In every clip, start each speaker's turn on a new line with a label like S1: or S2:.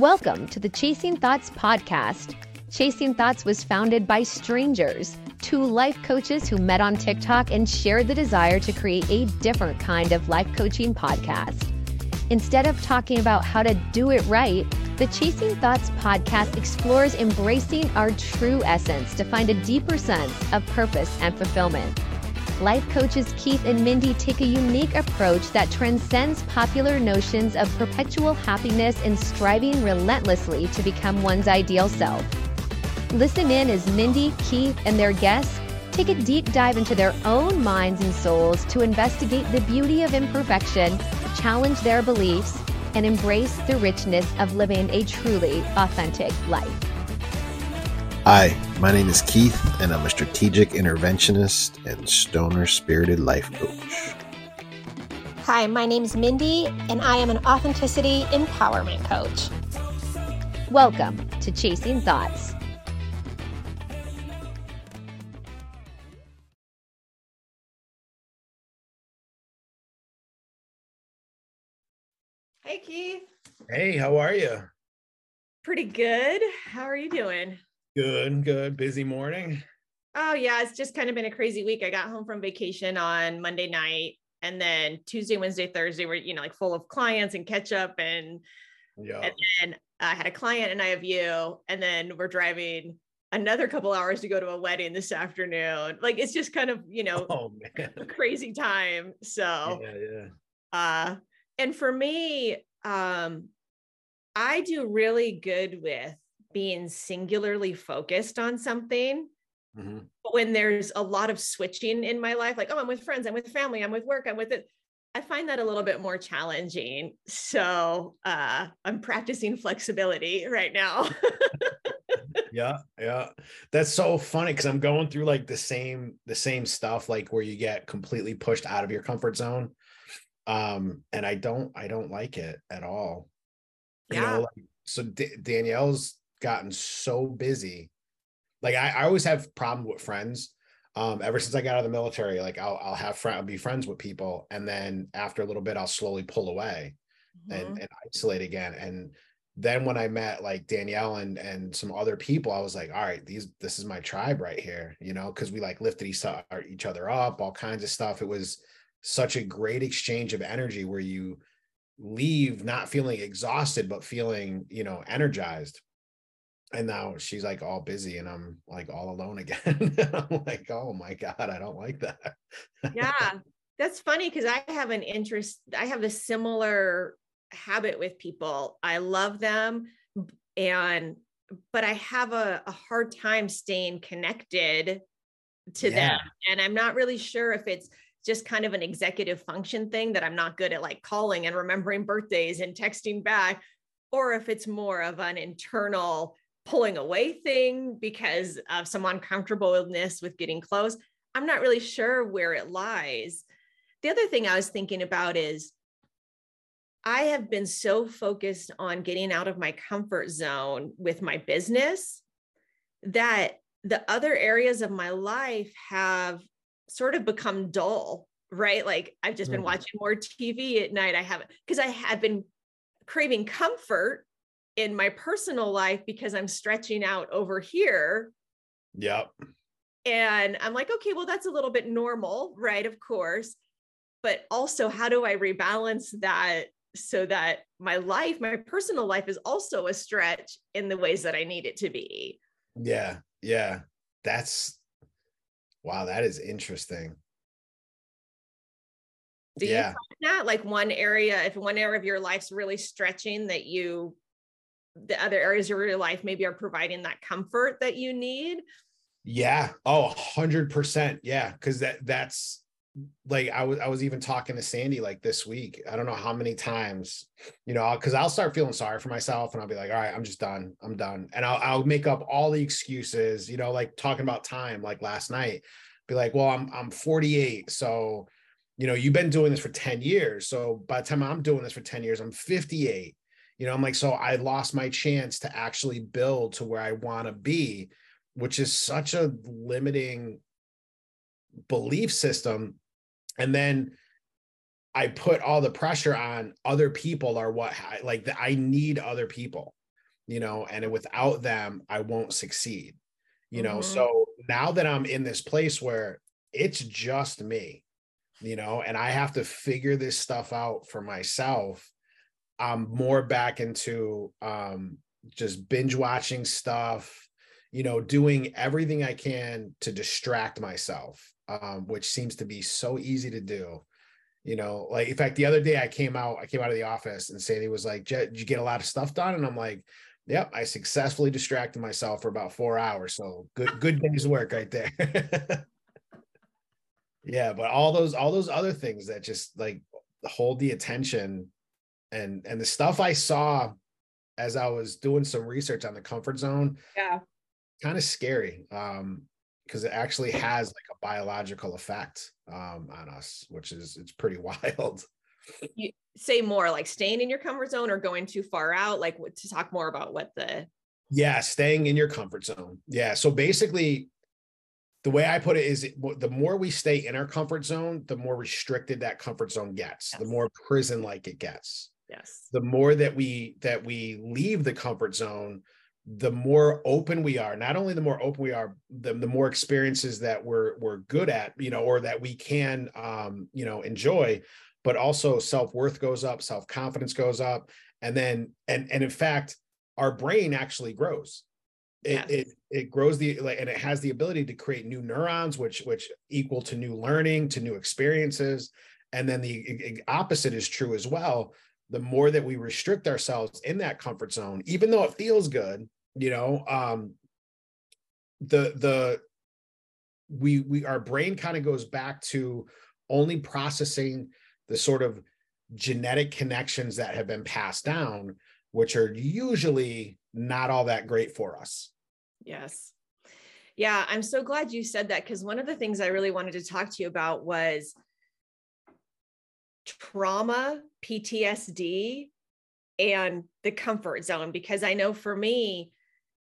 S1: Welcome to the Chasing Thoughts podcast. Chasing Thoughts was founded by strangers, two life coaches who met on TikTok and shared the desire to create a different kind of life coaching podcast. Instead of talking about how to do it right, the Chasing Thoughts podcast explores embracing our true essence to find a deeper sense of purpose and fulfillment. Life coaches Keith and Mindy take a unique approach that transcends popular notions of perpetual happiness and striving relentlessly to become one's ideal self. Listen in as Mindy, Keith, and their guests take a deep dive into their own minds and souls to investigate the beauty of imperfection, challenge their beliefs, and embrace the richness of living a truly authentic life.
S2: Hi, my name is Keith, and I'm a strategic interventionist and stoner spirited life coach.
S3: Hi, my name is Mindy, and I am an authenticity empowerment coach.
S1: Welcome to Chasing Thoughts.
S4: Hey, Keith.
S2: Hey, how are you?
S4: Pretty good. How are you doing?
S2: Good, good. Busy morning.
S4: Oh, yeah. It's just kind of been a crazy week. I got home from vacation on Monday night, and then Tuesday, Wednesday, Thursday were, you know, like full of clients and catch up. And,
S2: yeah.
S4: and then I had a client and I have you. And then we're driving another couple hours to go to a wedding this afternoon. Like it's just kind of, you know,
S2: Oh
S4: crazy time. So,
S2: Yeah, yeah.
S4: uh and for me um i do really good with being singularly focused on something
S2: Mhm.
S4: but when there's a lot of switching in my life like oh i'm with friends i'm with family i'm with work i'm with it i find that a little bit more challenging so uh i'm practicing flexibility right now
S2: Yeah, yeah. That's so funny because I'm going through like the same the same stuff, like where you get completely pushed out of your comfort zone. Um, and I don't I don't like it at all. You
S4: Yeah.
S2: know, like, so D- Danielle's gotten so busy. Like I, I always have problem with friends. Um, ever since I got out of the military, like I'll I'll have friend I'll be friends with people, and then after a little bit, I'll slowly pull away
S4: Mhm.
S2: and, and isolate again. And then when I met like Danielle and and some other people, I was like, all right, these this is my tribe right here, you know, because we like lifted each, each other up, all kinds of stuff. It was such a great exchange of energy where you leave not feeling exhausted, but feeling, you know, energized. And now she's like all busy and I'm like all alone again. I'm like, oh my God, I don't like that.
S4: yeah that's funny because i have an interest i have a similar habit with people i love them and but i have a, a hard time staying connected to
S2: Yeah.
S4: them and i'm not really sure if it's just kind of an executive function thing that i'm not good at like calling and remembering birthdays and texting back or if it's more of an internal pulling away thing because of some uncomfortableness with getting close I'm not really sure where it lies. The other thing I was thinking about is I have been so focused on getting out of my comfort zone with my business that the other areas of my life have sort of become dull, right? Like I've just been
S2: Mhm.
S4: watching more TV at night. I haven't, because I have been craving comfort in my personal life because I'm stretching out over here
S2: Yep.
S4: and I'm like, okay, well, that's a little bit normal, right? Of course. But also, how do I rebalance that so that my life, my personal life is also a stretch in the ways that I need it to be?
S2: Yeah, yeah. That's wow, that is interesting.
S4: Do you find that like one area, if one area of your life's really stretching, that you, the other areas of your life maybe are providing that comfort that you need?
S2: Yeah. Oh, hundred percent. Yeah. Cause that that's like I was I was even talking to Sandy like this week. I don't know how many times, you know, because I'll start feeling sorry for myself and I'll be like, all right, I'm just done. I'm done. And I'll I'll make up all the excuses, you know, like talking about time, like last night. Be like, well, I'm I'm 48. So, you know, you've been doing this for 10 years. So by the time I'm doing this for 10 years, I'm 58. You know, I'm like, so I lost my chance to actually build to where I want to be which is such a limiting belief system and then i put all the pressure on other people are what like the, i need other people you know, and without them, I won't succeed, you know.
S4: Mhm.
S2: So now that I'm in this place where it's just me, you know, and I have to figure this stuff out for myself, I'm more back into um, just binge watching stuff, you know, doing everything I can to distract myself, um, which seems to be so easy to do. You know, like in fact, the other day I came out, I came out of the office and Sandy was like, did you get a lot of stuff done?" And I'm like, "Yep, I successfully distracted myself for about four hours. So good, good day's work right there." yeah, but all those, all those other things that just like hold the attention and and the stuff I saw as I was doing some research on the comfort zone,
S4: Yeah.
S2: kind of scary. Um, because it actually has like a biological effect um on us, which is it's pretty wild.
S4: You Say more like staying in your comfort zone or going too far out, like to talk more about what the
S2: Yeah, staying in your comfort zone. Yeah. So basically, the way I put it is the more we stay in our comfort zone, the more restricted that comfort zone gets, the more prison like it gets.
S4: Yes.
S2: The more that we that we leave the comfort zone, the more open we are. Not only the more open we are, the, the more experiences that we're we're good at, you know, or that we can um, you know, enjoy, but also self-worth goes up, self-confidence goes up, and then and and in fact, our brain actually grows it,
S4: Yes.
S2: it it grows the like and it has the ability to create new neurons which which equal to new learning to new experiences and then the opposite is true as well the more that we restrict ourselves in that comfort zone even though it feels good you know um the the we we our brain kind of goes back to only processing the sort of genetic connections that have been passed down which are usually not all that great for us
S4: Yes. Yeah, I'm so glad you said that because one of the things I really wanted to talk to you about was trauma, PTSD, and the comfort zone. Because I know for me,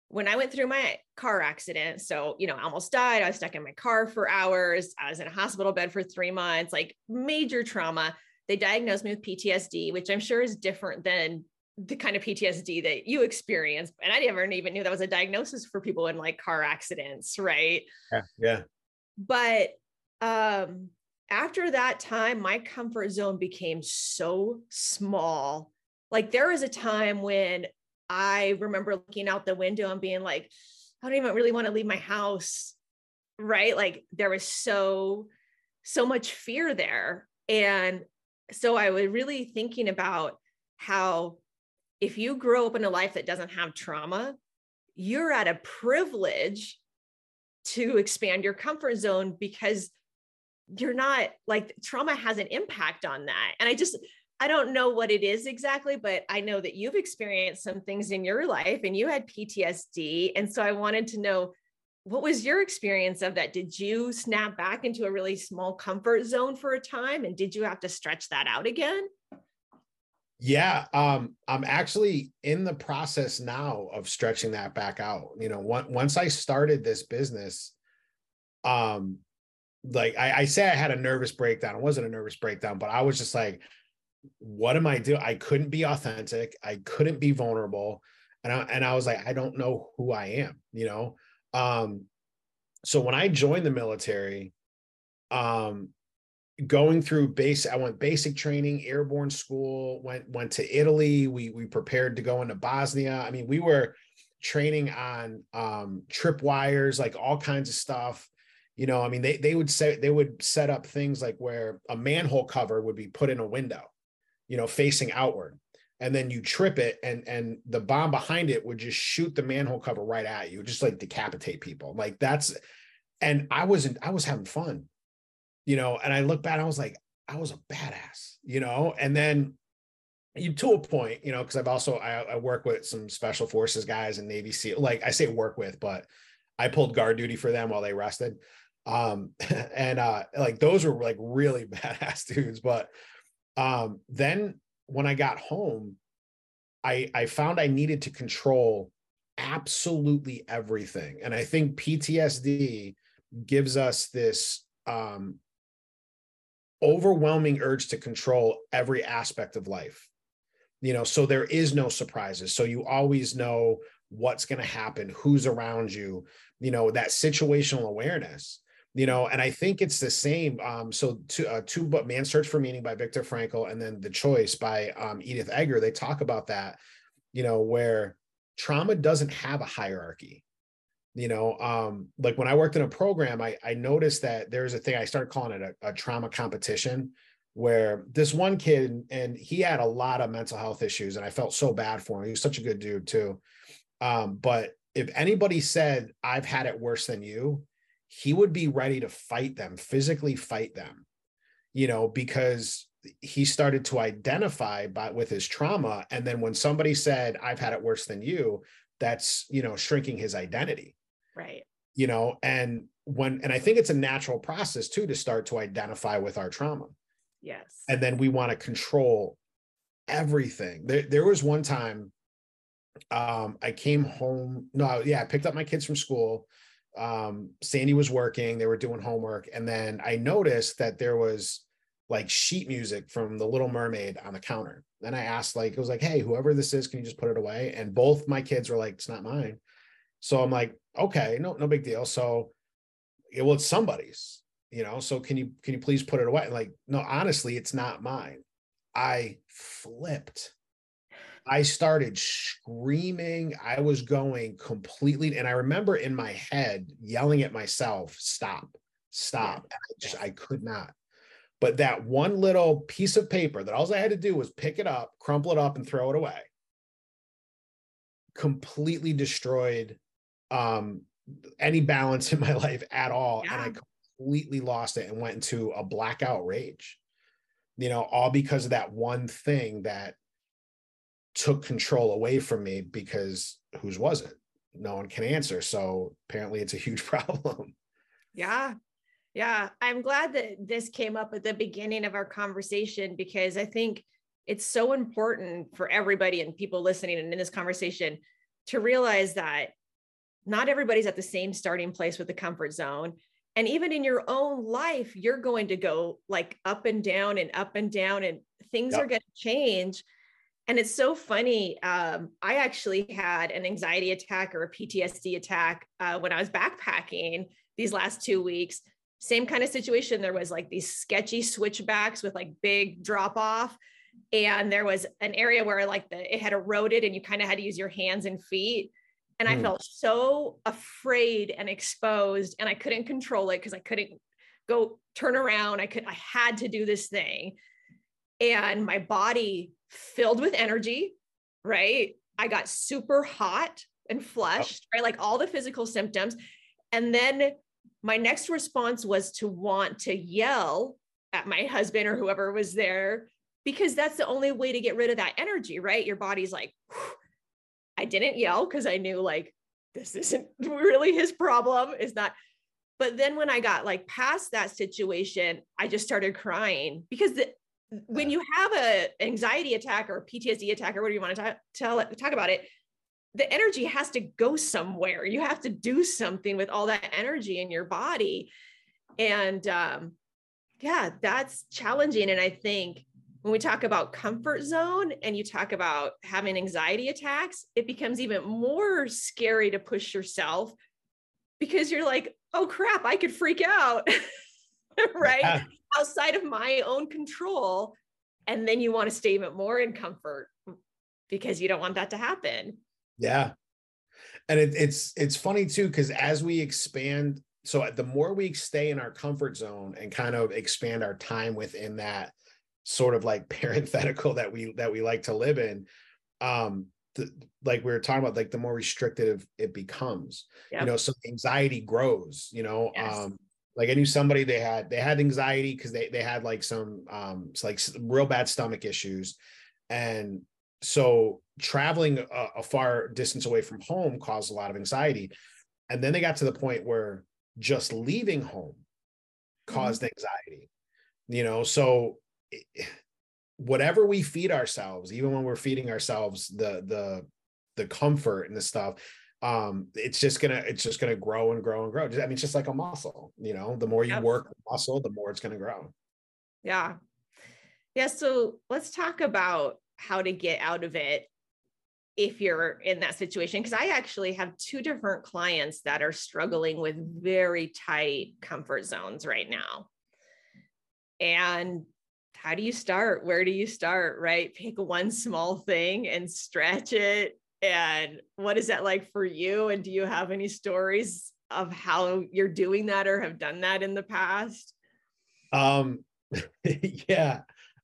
S4: when I went through my car accident, so, you know, I almost died. I was stuck in my car for hours. I was in a hospital bed for three months, like major trauma. They diagnosed me with PTSD, which I'm sure is different than the kind of PTSD that you experience. And I never even knew that was a diagnosis for people in like car accidents, right?
S2: yeah yeah
S4: But um after that time, my comfort zone became so small. Like there was a time when I remember looking out the window and being like, I don't even really want to leave my house. Right. Like there was so, so much fear there. And so I was really thinking about how if you grow up in a life that doesn't have trauma, you're at a privilege to expand your comfort zone because you're not like trauma has an impact on that. And I just, I don't know what it is exactly, but I know that you've experienced some things in your life and you had PTSD. And so I wanted to know what was your experience of that? Did you snap back into a really small comfort zone for a time? And did you have to stretch that out again?
S2: Yeah, um, I'm actually in the process now of stretching that back out. You know, once I started this business, um, like I, I say I had a nervous breakdown. It wasn't a nervous breakdown, but I was just like, what am I doing? I couldn't be authentic, I couldn't be vulnerable. And I and I was like, I don't know who I am, you know. Um, so when I joined the military, um, going through base i went basic training airborne school went went to italy we we prepared to go into bosnia i mean we were training on um trip wires like all kinds of stuff you know i mean they they would say they would set up things like where a manhole cover would be put in a window you know facing outward. And then you trip it and and the bomb behind it would just shoot the manhole cover right at you just like decapitate people. Like that's and i wasn't i was having fun you know, and I look back, I was like, I was a badass, you know, and then you to a point, you know, because I've also I, I work with some special forces guys and Navy SEAL, like I say work with, but I pulled guard duty for them while they rested. Um, and uh like those were like really badass dudes. But um then when I got home, I I found I needed to control absolutely everything. And I think PTSD gives us this um overwhelming urge to control every aspect of life you know so there is no surprises so you always know what's going to happen who's around you you know that situational awareness you know and i think it's the same um so two uh, two but man search for meaning by viktor frankl and then the choice by um edith eger they talk about that you know where trauma doesn't have a hierarchy you know um like when i worked in a program i i noticed that there's a thing i started calling it a, a trauma competition where this one kid and he had a lot of mental health issues and i felt so bad for him he was such a good dude too um but if anybody said i've had it worse than you he would be ready to fight them physically fight them you know because he started to identify by with his trauma. And then when somebody said i've had it worse than you that's you know shrinking his identity.
S4: Right.
S2: You know and when and i think it's a natural process too to start to identify with our trauma.
S4: Yes.
S2: And then we want to control everything. There, there was one time um i came home no yeah i picked up my kids from school um sandy was working they were doing homework and then i noticed that there was like sheet music from the little mermaid on the counter. Then i asked like it was like hey whoever this is can you just put it away? And both my kids were like it's not mine. So i'm like okay no no big deal. So yeah, well it's somebody's you know so can you can you please put it away? Like no honestly it's not mine. I flipped I started screaming. I was going completely, and I remember in my head yelling at myself, "Stop, stop!" I just I could not. But that one little piece of paper that all I had to do was pick it up, crumple it up, and throw it away. Completely destroyed um, any balance in my life at all, yeah. and I completely lost it and went into a blackout rage. You know, all because of that one thing that took control away from me because whose was it? No one can answer. So apparently it's a huge problem.
S4: Yeah. Yeah. I'm glad that this came up at the beginning of our conversation because I think it's so important for everybody and people listening and in this conversation to realize that not everybody's at the same starting place with the comfort zone. And even in your own life, you're going to go like up and down and up and down, and things yep. are going to change and it's so funny. Um, I actually had an anxiety attack or a PTSD attack uh, when I was backpacking these last two weeks. Same kind of situation. There was like these sketchy switchbacks with like big drop off. And there was an area where like the, it had eroded and you kind of had to use your hands and feet. And mm. I felt so afraid and exposed and I couldn't control it because I couldn't go turn around. I could, I had to do this thing. And my body filled with energy, right? I got super hot and oh. flushed, right? Like all the physical symptoms. And then my next response was to want to yell at my husband or whoever was there because that's the only way to get rid of that energy, right? Your body's like, I didn't yell because I knew like this isn't really his problem. Is not. But then when I got like past that situation, I just started crying because the, when you have a anxiety attack or PTSD attack or whatever you want to talk, tell, talk about it, the energy has to go somewhere. You have to do something with all that energy in your body. And um, yeah, that's challenging. And I think when we talk about comfort zone and you talk about having anxiety attacks, it becomes even more scary to push yourself because you're like, oh crap, I could freak out. right? Yeah outside of my own control. And then you want to stay even more in comfort because you don't want that to happen.
S2: Yeah. And it, it's it's funny too, because as we expand, so the more we stay in our comfort zone and kind of expand our time within that sort of like parenthetical that we that we like to live in, um, the, like we were talking about, like the more restrictive it becomes, yep. you know, so anxiety grows, you know, yes. um, like I knew somebody they had they had anxiety because they they had like some um like real bad stomach issues, and so traveling a, a far distance away from home caused a lot of anxiety, and then they got to the point where just leaving home caused mm-hmm. anxiety, you know. So whatever we feed ourselves, even when we're feeding ourselves the the the comfort and the stuff um, it's just gonna it's just gonna grow and grow and grow. I mean, it's just like a muscle, you know. The more you yep. work the muscle, the more it's gonna grow.
S4: Yeah, yeah. So let's talk about how to get out of it if you're in that situation because i actually have two different clients that are struggling with very tight comfort zones right now and how do you start where do you start right pick one small thing and stretch it and what is that like for you? And do you have any stories of how you're doing that or have done that in the past?
S2: Um yeah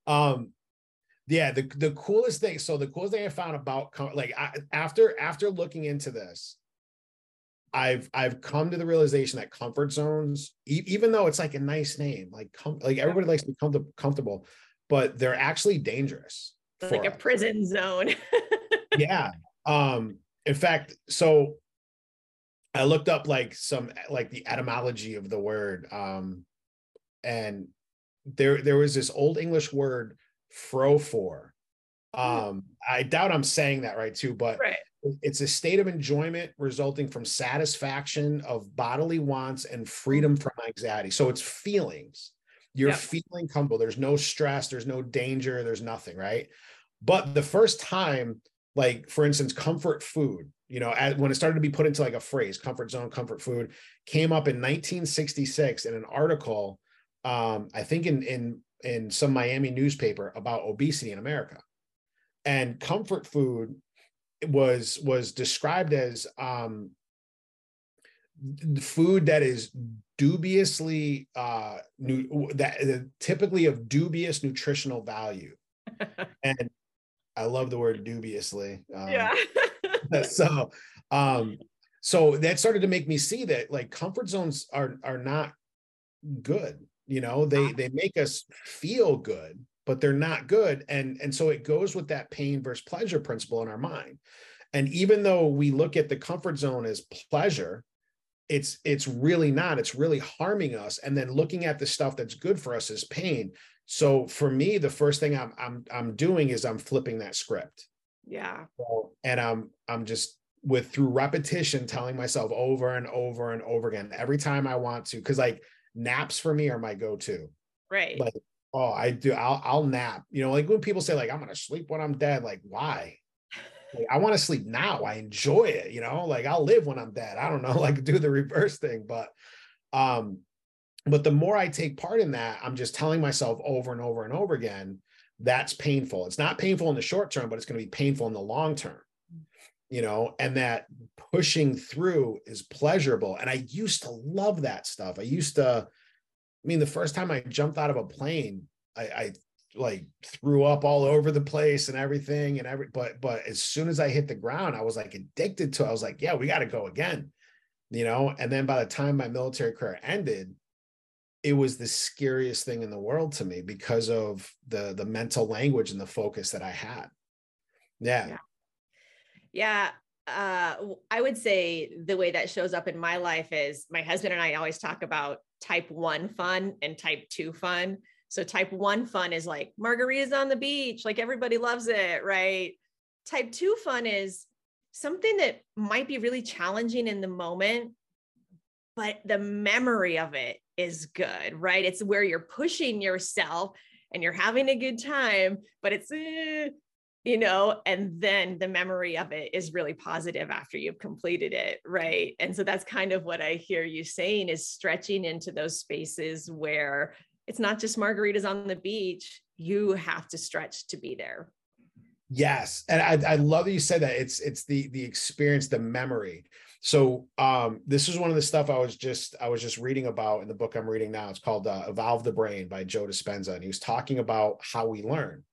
S2: um yeah the the coolest thing so the coolest thing i found about like I, after after looking into this i've i've come to the realization that comfort zones e- even though it's like a nice name like com- like everybody likes to be com- comfortable but they're actually dangerous It's
S4: like a us. prison zone.
S2: Yeah um in fact so i looked up like some like the etymology of the word um and there there was this old english word frofor. Hmm. Um, I doubt I'm saying that right too, but right. it's a state of enjoyment resulting from satisfaction of bodily wants and freedom from anxiety. So it's feelings. You're yep. feeling comfortable. There's no stress, there's no danger, there's nothing, right? But the first time, like for instance, comfort food, you know, as, when it started to be put into like a phrase, comfort zone, comfort food, came up in 1966 in an article. Um, I think in in in some Miami newspaper about obesity in America. And comfort food was was described as um, food that is dubiously uh nu- that uh, typically of dubious nutritional value and i love the word dubiously
S4: um, yeah.
S2: so um so that started to make me see that like comfort zones are are not good you know? They they make us feel good but they're not good and and so it goes with that pain versus pleasure principle in our mind. And even though we look at the comfort zone as pleasure it's it's really not it's really harming us and then looking at the stuff that's good for us is pain so for me the first thing i'm i'm i'm doing is i'm flipping that script
S4: yeah
S2: and i'm i'm just with through repetition telling myself over and over and over again every time i want to because like naps for me are my go-to.
S4: Right.
S2: Like, oh, I do. I'll I'll nap. You know, like when people say like I'm gonna sleep when I'm dead, like why? Like, I want to sleep now. I enjoy it. You know, like I'll live when I'm dead. I don't know, like do the reverse thing, but um, but the more I take part in that, I'm just telling myself over and over and over again that's painful. It's not painful in the short term, but it's going to be painful in the long term you know, and that pushing through is pleasurable. And I used to love that stuff. I used to, I mean, the first time I jumped out of a plane, I, I like threw up all over the place and everything and every but but as soon as I hit the ground, I was like addicted to it. I was like, yeah, we got to go again. You know, and then by the time my military career ended, it was the scariest thing in the world to me because of the the mental language and the focus that I had. yeah. yeah
S4: yeah. Uh, I would say the way that shows up in my life is my husband and I always talk about type one fun and type two fun. So, type one fun is like margaritas on the beach, like everybody loves it, right? Type two fun is something that might be really challenging in the moment, but the memory of it is good, right? It's where you're pushing yourself and you're having a good time, but it's eh, you know and then the memory of it is really positive after you've completed it right? And so that's kind of what i hear you saying is stretching into those spaces where it's not just margaritas on the beach. You have to stretch to be there.
S2: Yes. And i, I love that you said that. It's it's the the experience the memory so um this is one of the stuff i was just i was just reading about in the book i'm reading now it's called uh, evolve the brain by joe dispenza and he was talking about how we learn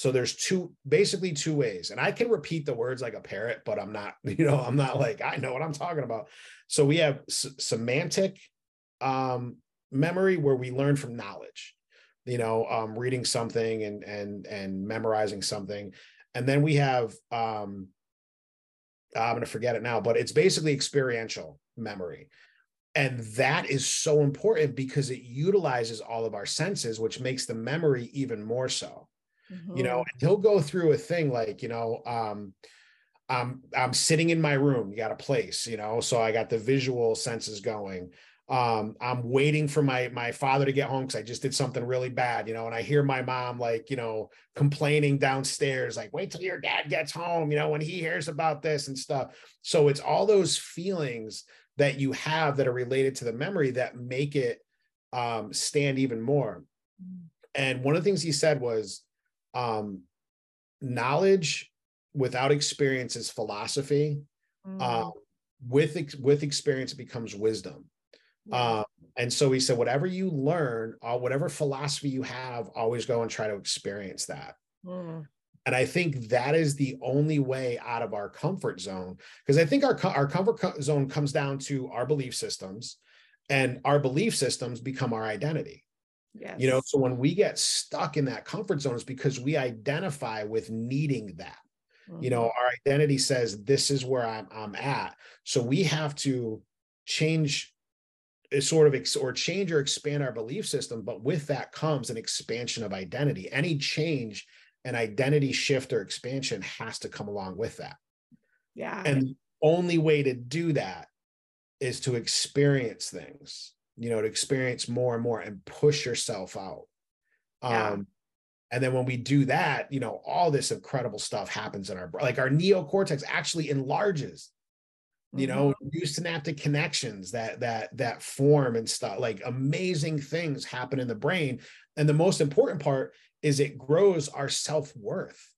S2: so there's two, basically two ways. And I can repeat the words like a parrot, but I'm not, you know, I'm not like, I know what I'm talking about. So we have s- semantic um, memory where we learn from knowledge, you know, um, reading something and, and, and memorizing something. And then we have, um, I'm going to forget it now, but it's basically experiential memory. And that is so important because it utilizes all of our senses, which makes the memory even more so mm-hmm. you know he'll go through a thing like you know um i'm i'm sitting in my room you got a place you know so i got the visual senses going um, I'm waiting for my my father to get home because I just did something really bad, you know, and I hear my mom like, you know, complaining downstairs, like, wait till your dad gets home, you know, when he hears about this and stuff. So it's all those feelings that you have that are related to the memory that make it um, stand even more. And one of the things he said was um, knowledge without experience is philosophy. Mm. Um, with with experience, it becomes wisdom. Um, and so he said, whatever you learn, uh, whatever philosophy you have, always go and try to experience that. Mm. And I think that is the only way out of our comfort zone. Because I think our, our comfort zone comes down to our belief systems, and our belief systems become our identity. Yes. You know, so when we get stuck in that comfort zone, it's because we identify with needing that. Mm-hmm. You know, mm-hmm. our identity says this is where I'm, I'm at. So we have to change sort of ex- or change or expand our belief system but with that comes an expansion of identity. Any change an identity shift or expansion has to come along with that.
S4: Yeah.
S2: And the only way to do that is to experience things you know to experience more and more and push yourself out. Yeah. um and then when we do that you know all this incredible stuff happens in our like our neocortex actually enlarges you mm-hmm. know new synaptic connections that that that form and stuff like amazing things happen in the brain and the most important part is it grows our self-worth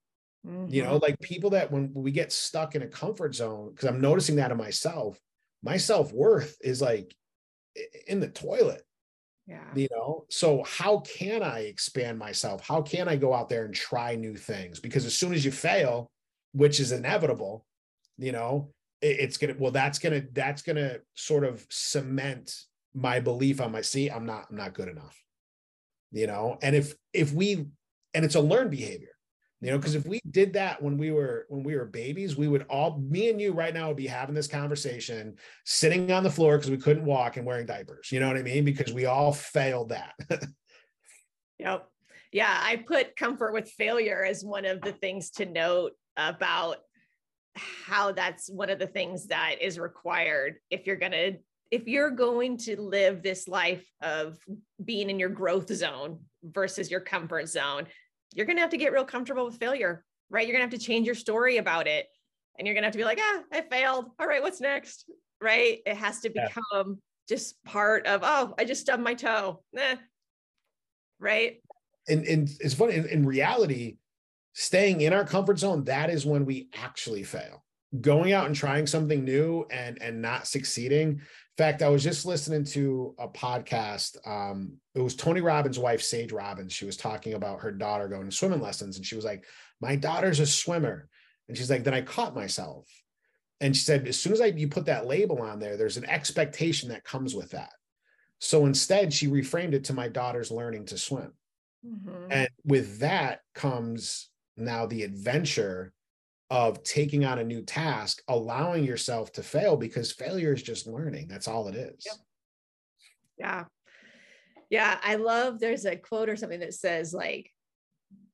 S2: mm-hmm. you know mm-hmm. like people that when we get stuck in a comfort zone because i'm noticing that in myself my self-worth is like in the toilet
S4: yeah
S2: you know so how can i expand myself how can i go out there and try new things because as soon as you fail which is inevitable you know it's gonna well that's gonna that's gonna sort of cement my belief on my see i'm not i'm not good enough you know? And if if we and it's a learned behavior you know because if we did that when we were when we were babies we would all me and you right now would be having this conversation sitting on the floor because we couldn't walk and wearing diapers you know what i mean? Because we all failed that.
S4: Yep. Yeah i put comfort with failure as one of the things to note about how that's one of the things that is required if you're going to if you're going to live this life of being in your growth zone versus your comfort zone you're going to have to get real comfortable with failure right? You're going to have to change your story about it and you're going to have to be like ah i failed. All right what's next? Right? It has to become yeah. just part of oh i just stubbed my toe. Eh. right?
S2: And and it's funny in, in reality staying in our comfort zone, that is when we actually fail. Going out and trying something new and and not succeeding. In fact, I was just listening to a podcast. Um, it was Tony Robbins' wife, Sage Robbins. She was talking about her daughter going to swimming lessons, and she was like, "My daughter's a swimmer," and she's like, "Then I caught myself." And she said, as soon as I you put that label on there, there's an expectation that comes with that. So instead, she reframed it to my daughter's learning to swim. Mm-hmm. And with that comes now the adventure of taking on a new task, allowing yourself to fail because failure is just learning. That's all it is.
S4: Yep. Yeah. Yeah. I love there's a quote or something that says, like,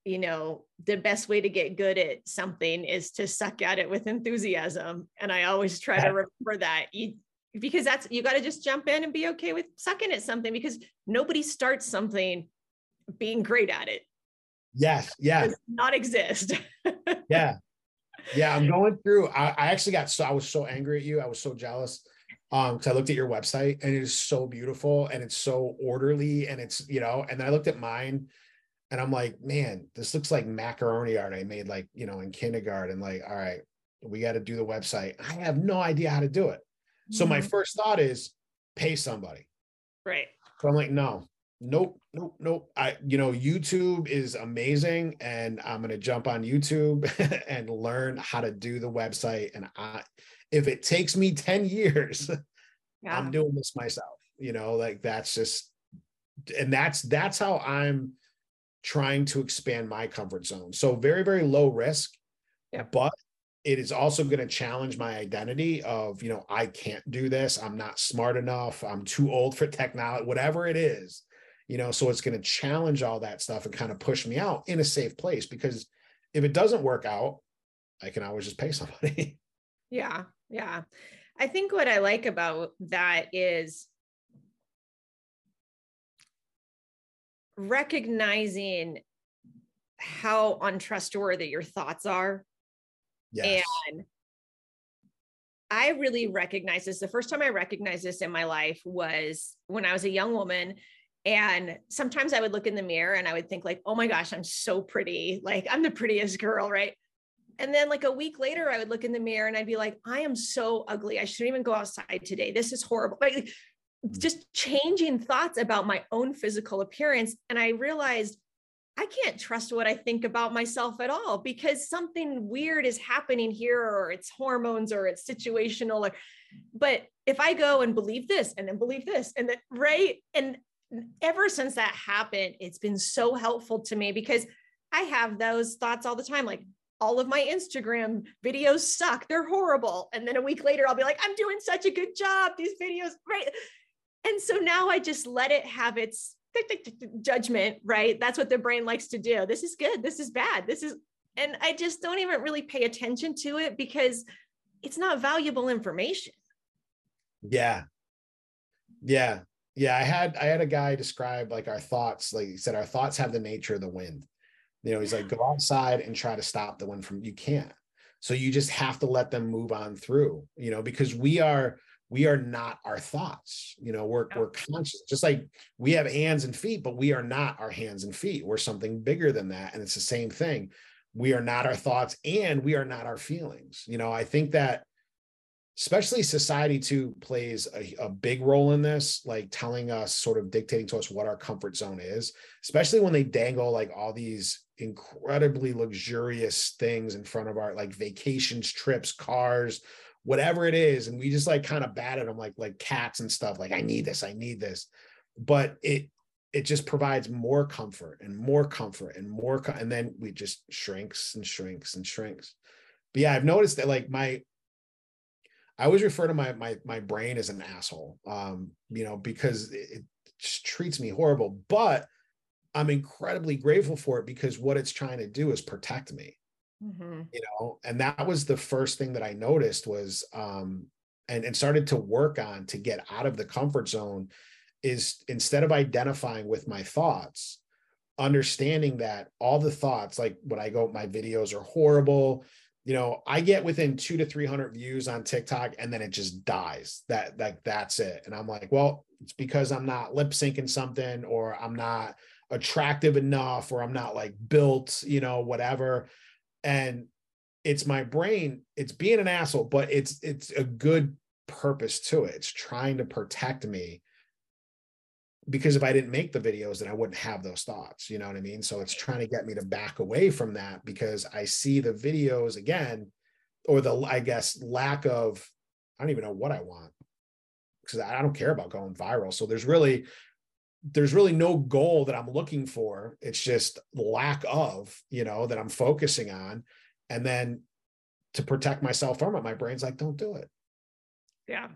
S4: you know, the best way to get good at something is to suck at it with enthusiasm. And I always try to remember that. You, because that's you got to just jump in and be okay with sucking at something because nobody starts something being great at it
S2: Yes. Yeah.
S4: not exist.
S2: yeah. Yeah. I'm going through. I, I, actually got so I was so angry at you. I was so jealous. Um, because I looked at your website and it is so beautiful and it's so orderly and it's, you know, and then I looked at mine and I'm like, man, this looks like macaroni art I made like, you know, in kindergarten. Like, all right, we got to do the website. I have no idea how to do it. So mm-hmm. my first thought is pay somebody.
S4: Right.
S2: So I'm like, no, nope nope nope. I you know youtube is amazing and i'm going to jump on youtube and learn how to do the website and i if it takes me 10 years yeah. i'm doing this myself you know like that's just and that's that's how i'm trying to expand my comfort zone. So very very low risk yeah. but it is also going to challenge my identity of you know i can't do this. I'm not smart enough. I'm too old for technology whatever it is you know so it's going to challenge all that stuff and kind of push me out in a safe place because if it doesn't work out i can always just pay somebody
S4: yeah yeah i think what i like about that is recognizing how untrustworthy your thoughts are
S2: yes.
S4: and I really recognize this. The first time I recognized this in my life was when I was a young woman and sometimes I would look in the mirror and I would think, like, oh my gosh, I'm so pretty. Like, I'm the prettiest girl, right? And then, like, a week later, I would look in the mirror and I'd be like, I am so ugly. I shouldn't even go outside today. This is horrible. Like, just changing thoughts about my own physical appearance. And I realized I can't trust what I think about myself at all because something weird is happening here, or it's hormones, or it's situational. Or, but if I go and believe this, and then believe this, and then right, and ever since that happened, it's been so helpful to me because I have those thoughts all the time, like all of my Instagram videos suck, they're horrible, and then a week later I'll be like, I'm doing such a good job, these videos, right? And so now I just let it have its judgment, right? That's what the brain likes to do. This is good. This is bad. This is, and I just don't even really pay attention to it because it's not valuable information.
S2: Yeah. Yeah. Yeah. I had, I had a guy describe like our thoughts, like he said, our thoughts have the nature of the wind. You know, he's like, go outside and try to stop the wind from, you can't. So you just have to let them move on through, you know, because we are, we are not our thoughts you know we're, we're conscious just like we have hands and feet but we are not our hands and feet we're something bigger than that and it's the same thing we are not our thoughts and we are not our feelings you know i think that especially society too plays a, a, big role in this like telling us sort of dictating to us what our comfort zone is especially when they dangle like all these incredibly luxurious things in front of our like vacations trips cars whatever it is. And we just like kind of bat at them like like cats and stuff like i need this i need this. But it it just provides more comfort and more comfort and more and then we just shrinks and shrinks and shrinks. But yeah i've noticed that like my i always refer to my my my brain as an asshole um you know because it, it just treats me horrible but i'm incredibly grateful for it because what it's trying to do is protect me mm-hmm. you know and that was the first thing that i noticed was um and, and started to work on to get out of the comfort zone is instead of identifying with my thoughts understanding that all the thoughts like when i go my videos are horrible you know i get within two to 300 views on tiktok and then it just dies. That that that's it. And i'm like well it's because i'm not lip syncing something or i'm not attractive enough or i'm not like built you know whatever. And it's my brain it's being an asshole but it's it's a good purpose to it. It's trying to protect me because if i didn't make the videos then i wouldn't have those thoughts you know what i mean so it's trying to get me to back away from that because i see the videos again or the i guess lack of i don't even know what i want because i don't care about going viral so there's really there's really no goal that I'm looking for. It's just lack of, you know, that I'm focusing on. And then to protect myself from it, my brain's like, don't do it.
S4: Yeah.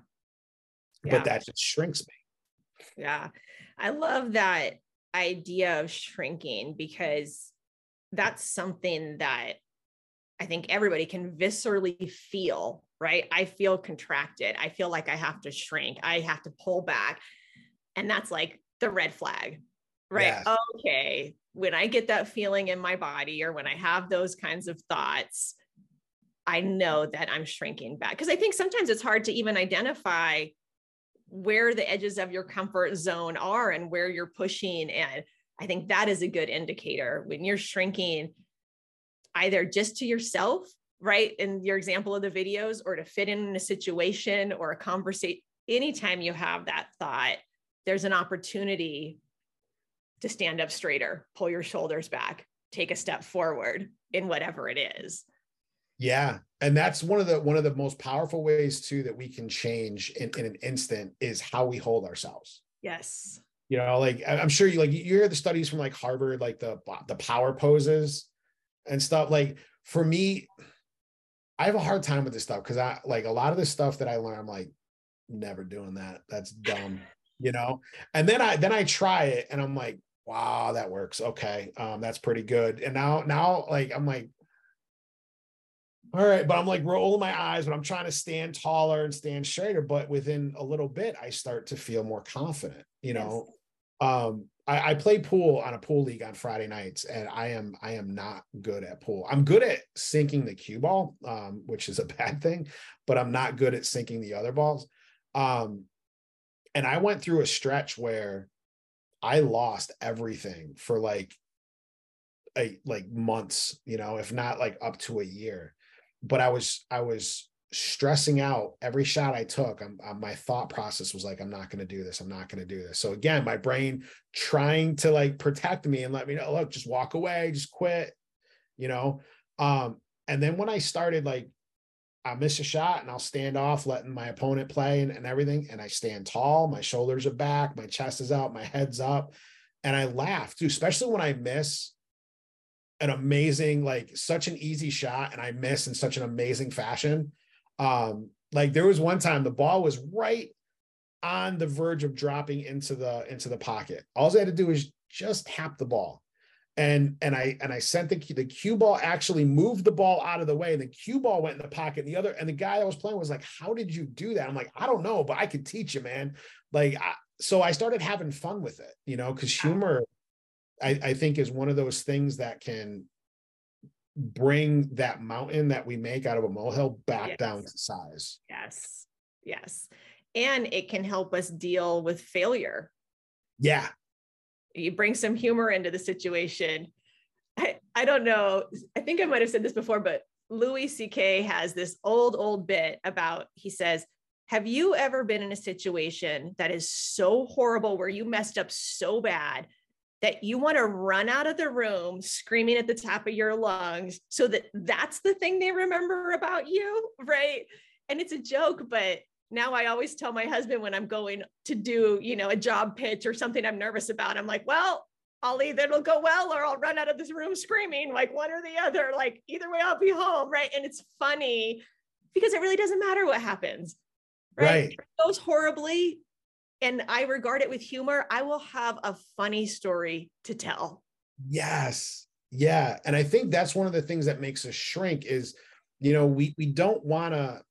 S2: yeah. But that just shrinks me.
S4: Yeah. I love that idea of shrinking because that's something that I think everybody can viscerally feel, right? I feel contracted. I feel like I have to shrink. I have to pull back. And that's like the red flag, right? Okay. When I get that feeling in my body or when I have those kinds of thoughts, I know that I'm shrinking back. Because I think sometimes it's hard to even identify where the edges of your comfort zone are and where you're pushing. And I think that is a good indicator when you're shrinking either just to yourself, right? In your example of the videos, or to fit in a situation or a conversation. Anytime you have that thought, there's an opportunity to stand up straighter, pull your shoulders back, take a step forward in whatever it is.
S2: Yeah. And that's one of the one of the most powerful ways too that we can change in, in an instant is how we hold ourselves.
S4: Yes.
S2: You know, like I'm sure you like you hear the studies from like Harvard, like the the power poses and stuff. Like for me, I have a hard time with this stuff because I like a lot of the stuff that I learn, I'm like, never doing that. That's dumb you know and then i then i try it and i'm like wow that works okay um that's pretty good and now now like i'm like all right but i'm like rolling my eyes but i'm trying to stand taller and stand straighter but within a little bit i start to feel more confident you know yes. um I, I, play pool on a pool league on Friday nights, and I am I am not good at pool. I'm good at sinking the cue ball, um, which is a bad thing, but I'm not good at sinking the other balls. Um, and I went through a stretch where I lost everything for like a like months, you know, if not like up to a year. But I was I was stressing out every shot I took. I'm, I'm, my thought process was like, I'm not going to do this. I'm not going to do this. So again, my brain trying to like protect me and let me know, look, just walk away, just quit, you know? Um, and then when I started like, I miss a shot and I'll stand off, letting my opponent play and, and everything. And I stand tall, my shoulders are back, my chest is out, my head's up. And I laugh too, especially when I miss an amazing, like such an easy shot and I miss in such an amazing fashion um, like there was one time the ball was right on the verge of dropping into the into the pocket. All I had to do was just tap the ball. And and I and I sent the the cue ball actually moved the ball out of the way. And the cue ball went in the pocket. And the other and the guy I was playing was like, "How did you do that?" I'm like, "I don't know, but I could teach you, man." Like, I, so I started having fun with it, you know, because humor, I, I think, is one of those things that can bring that mountain that we make out of a molehill back yes. down to size.
S4: Yes. Yes. And it can help us deal with failure.
S2: Yeah.
S4: You bring some humor into the situation. I, I don't know. I think I might have said this before, but Louis C.K. has this old, old bit about, he says, Have you ever been in a situation that is so horrible where you messed up so bad that you want to run out of the room screaming at the top of your lungs so that that's the thing they remember about you right? And it's a joke but now i always tell my husband when i'm going to do you know a job pitch or something i'm nervous about i'm like well i'll either it'll go well or i'll run out of this room screaming like one or the other like either way i'll be home right? And it's funny because it really doesn't matter what happens right, right. it goes horribly and I regard it with humor, I will have a funny story to tell.
S2: Yes. Yeah. And I think that's one of the things that makes us shrink is, you know, we we don't want to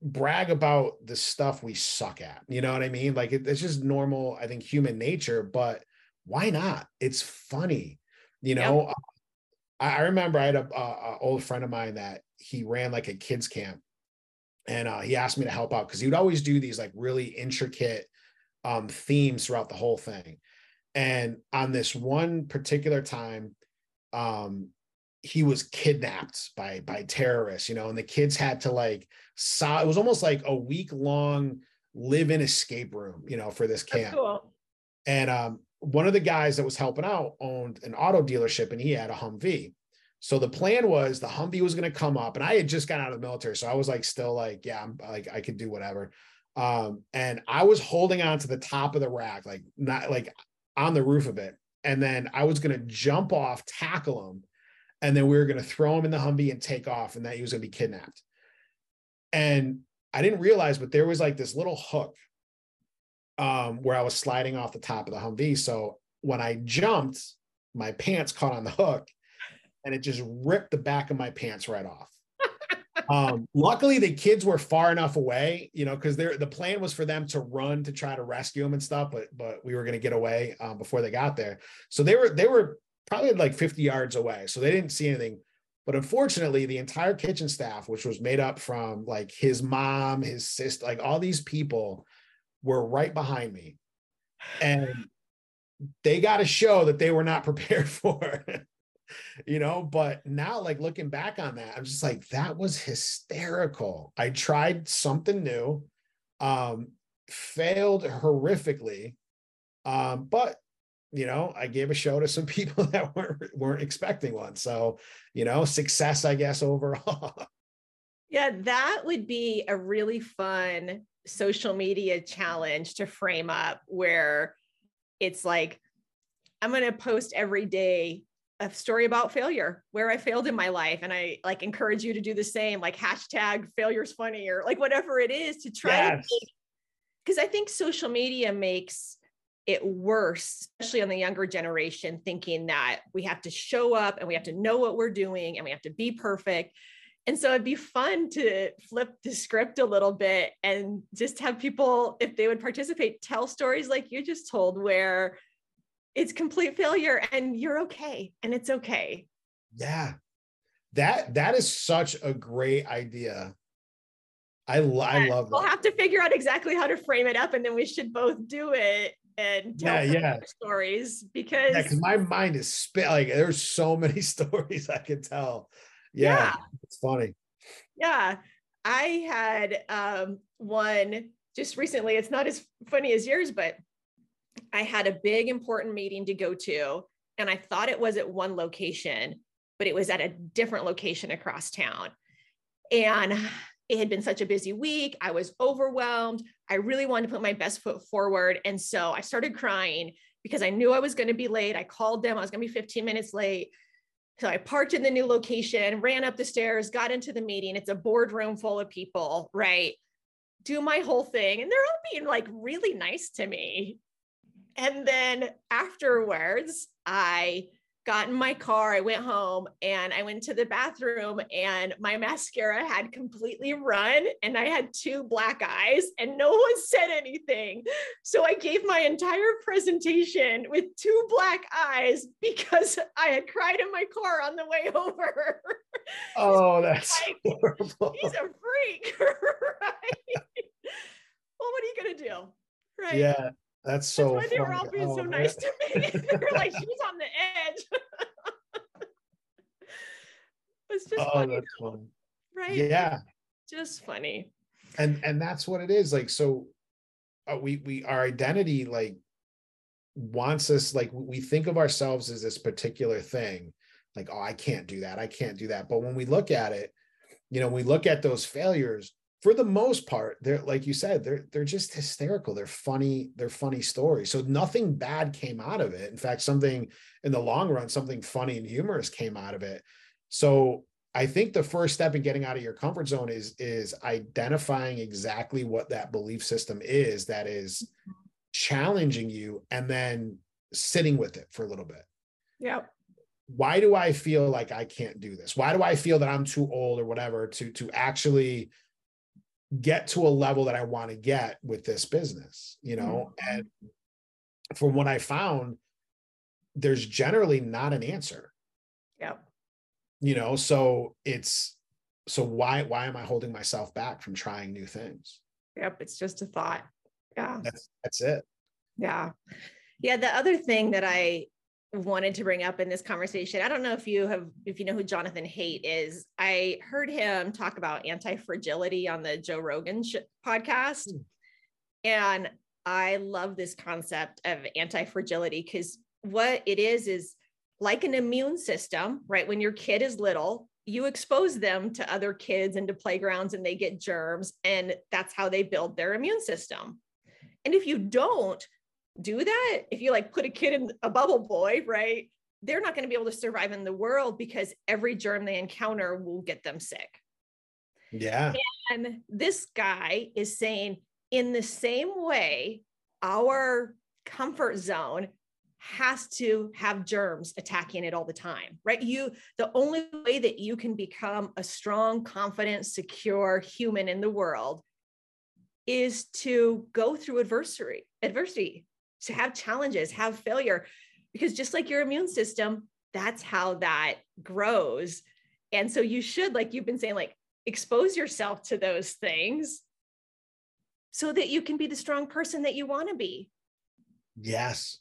S2: brag about the stuff we suck at. You know what I mean? Like it, it's just normal, I think, human nature, but why not? It's funny. You know, yep. I, I, remember I had a, a, a, old friend of mine that he ran like a kids camp and uh, he asked me to help out because he would always do these like really intricate um, themes throughout the whole thing. And on this one particular time, um, he was kidnapped by by terrorists, you know, and the kids had to like saw it was almost like a week long live in escape room, you know, for this camp. Cool. And um, one of the guys that was helping out owned an auto dealership and he had a Humvee. So the plan was the Humvee was going to come up, and I had just gotten out of the military, so I was like, still like, yeah, I'm like, I could do whatever. Um, and I was holding on to the top of the rack, like not like on the roof of it. And then I was going to jump off, tackle him, and then we were going to throw him in the Humvee and take off, and that he was going to be kidnapped. And I didn't realize, but there was like this little hook um, where I was sliding off the top of the Humvee. So when I jumped, my pants caught on the hook and it just ripped the back of my pants right off um, luckily, the kids were far enough away, you know, because the plan was for them to run to try to rescue them and stuff, but but we were going to get away um, before they got there. So they were they were probably like 50 yards away, so they didn't see anything. But unfortunately, the entire kitchen staff, which was made up from like his mom, his sister, like all these people, were right behind me, and they got to show that they were not prepared for you know but now like looking back on that i'm just like that was hysterical. I tried something new um failed horrifically um but you know i gave a show to some people that weren't weren't expecting one. So you know success i guess overall.
S4: Yeah that would be a really fun social media challenge to frame up where it's like i'm going to post every day a story about failure where I failed in my life. And I like encourage you to do the same, like hashtag failures funny or like whatever it is to try yes. to because I think social media makes it worse, especially on the younger generation, thinking that we have to show up and we have to know what we're doing and we have to be perfect. And so it'd be fun to flip the script a little bit and just have people, if they would participate, tell stories like you just told, where it's complete failure and you're okay and it's okay.
S2: Yeah. That that is such a great idea. I, I love that.
S4: We'll have to figure out exactly how to frame it up and then we should both do it and tell
S2: yeah, yeah.
S4: stories because
S2: yeah, my mind is spit like there's so many stories I can tell. Yeah, yeah. it's funny.
S4: Yeah. I had um, one just recently. It's not as funny as yours, but I had a big important meeting to go to, and I thought it was at one location, but it was at a different location across town. And it had been such a busy week. I was overwhelmed. I really wanted to put my best foot forward. And so I started crying because I knew I was going to be late. I called them, I was going to be 15 minutes late. So I parked in the new location, ran up the stairs, got into the meeting. It's a boardroom full of people, right? Do my whole thing. And they're all being like really nice to me. And then afterwards, I got in my car, I went home and I went to the bathroom and my mascara had completely run and I had two black eyes and no one said anything. So I gave my entire presentation with two black eyes because I had cried in my car on the way over.
S2: Oh, that's like, horrible.
S4: He's a freak, right? well, what are you going to do?
S2: Right. Yeah. That's so.
S4: That's why they were all being oh, so nice to me. they were like, "She's on the edge." it's just oh, funny, that's funny, right?
S2: Yeah,
S4: just funny.
S2: And and that's what it is. Like so, uh, we we our identity like wants us like we think of ourselves as this particular thing. Like, oh, I can't do that. I can't do that. But when we look at it, you know, we look at those failures for the most part they're like you said they're they're just hysterical. They're funny they're funny stories. So nothing bad came out of it. In fact something in the long run something funny and humorous came out of it. So i think the first step in getting out of your comfort zone is is identifying exactly what that belief system is that is challenging you and then sitting with it for a little bit.
S4: Yeah
S2: why do i feel like i can't do this? Why do i feel that i'm too old or whatever to to actually get to a level that I want to get with this business, you know? Mm-hmm. And from what I found, there's generally not an answer.
S4: Yep.
S2: You know, so it's so why why am I holding myself back from trying new things?
S4: Yep, it's just a thought. Yeah.
S2: That's that's it.
S4: Yeah. Yeah, the other thing that I wanted to bring up in this conversation. I don't know if you have, if you know who Jonathan Haidt is. I heard him talk about anti fragility on the Joe Rogan sh- podcast. Mm. And I love this concept of anti fragility because what it is is like an immune system, right? When your kid is little, you expose them to other kids and to playgrounds and they get germs, and that's how they build their immune system. And if you don't, do that if you like put a kid in a bubble boy right they're not going to be able to survive in the world because every germ they encounter will get them sick.
S2: Yeah.
S4: And this guy is saying in the same way our comfort zone has to have germs attacking it all the time right? You the only way that you can become a strong confident secure human in the world is to go through adversity adversity to have challenges, have failure, because just like your immune system, that's how that grows. And so you should, like you've been saying, like expose yourself to those things so that you can be the strong person that you want to be.
S2: Yes.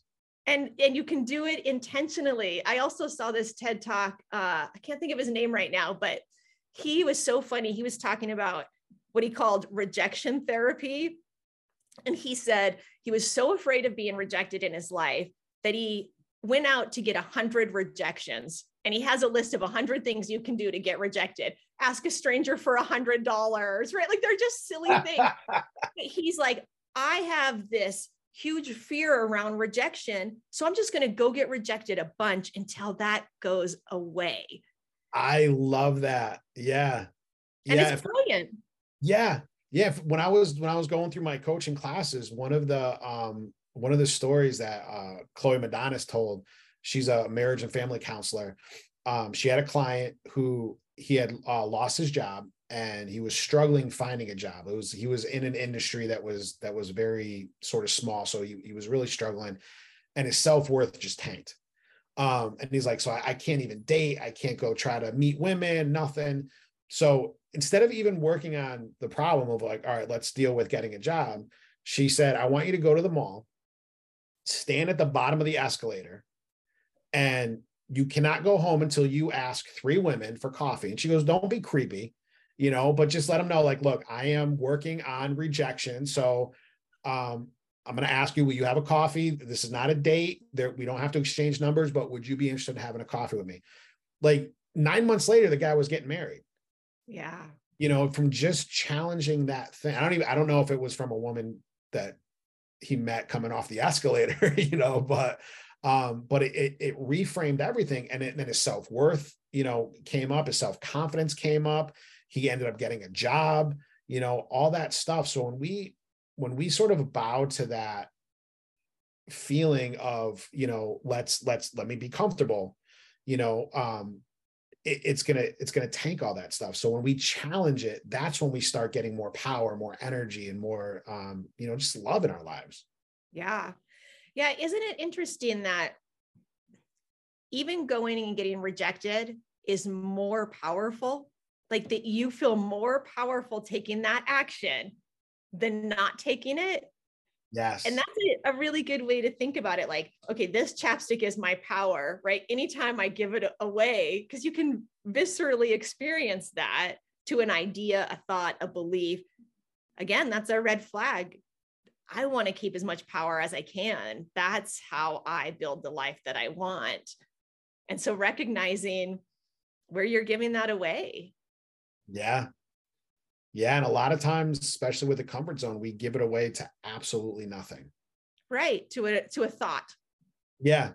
S4: And and you can do it intentionally. I also saw this TED talk. Uh, I can't think of his name right now, but he was so funny. He was talking about what he called rejection therapy and he said he was so afraid of being rejected in his life that he went out to get 100 rejections. And he has a list of 100 things you can do to get rejected. Ask a stranger for $100, right? Like they're just silly things. He's like, I have this huge fear around rejection. So I'm just going to go get rejected a bunch until that goes away.
S2: I love that. Yeah.
S4: And yeah. it's brilliant.
S2: Yeah yeah when i was when i was going through my coaching classes one of the um one of the stories that uh chloe Madanes told she's a marriage and family counselor um she had a client who he had uh, lost his job and he was struggling finding a job it was he was in an industry that was that was very sort of small so he, he was really struggling and his self-worth just tanked. Um, and he's like, so I, I can't even date, I can't go try to meet women, nothing. So instead of even working on the problem of like, all right, let's deal with getting a job, she said, I want you to go to the mall, stand at the bottom of the escalator, and you cannot go home until you ask three women for coffee. And she goes, Don't be creepy, you know, but just let them know, like, look, I am working on rejection. So um, I'm going to ask you, will you have a coffee? This is not a date. There, we don't have to exchange numbers, but would you be interested in having a coffee with me? Like nine months later, the guy was getting married.
S4: Yeah.
S2: You know, from just challenging that thing. I don't even, I don't know if it was from a woman that he met coming off the escalator, you know, but um, but it, it, it reframed everything, and, then his self worth, you know, came up. His self confidence came up. He ended up getting a job, you know, all that stuff. So when we when we sort of bow to that feeling of, you know, let's let's let me be comfortable, you know, um, it, it's gonna it's gonna tank all that stuff. So when we challenge it, that's when we start getting more power, more energy, and more, um, you know, just love in our lives.
S4: Yeah. Yeah, isn't it interesting that even going and getting rejected is more powerful? Like that you feel more powerful taking that action than not taking it.
S2: Yes.
S4: And that's a, a really good way to think about it. Like, okay, this chapstick is my power, right? Anytime I give it away, because you can viscerally experience that to an idea, a thought, a belief. Again, that's a red flag. I want to keep as much power as I can. That's how I build the life that I want. And so recognizing where you're giving that away.
S2: Yeah. Yeah. And a lot of times, especially with the comfort zone, we give it away to absolutely nothing.
S4: Right. To a to a thought.
S2: Yeah.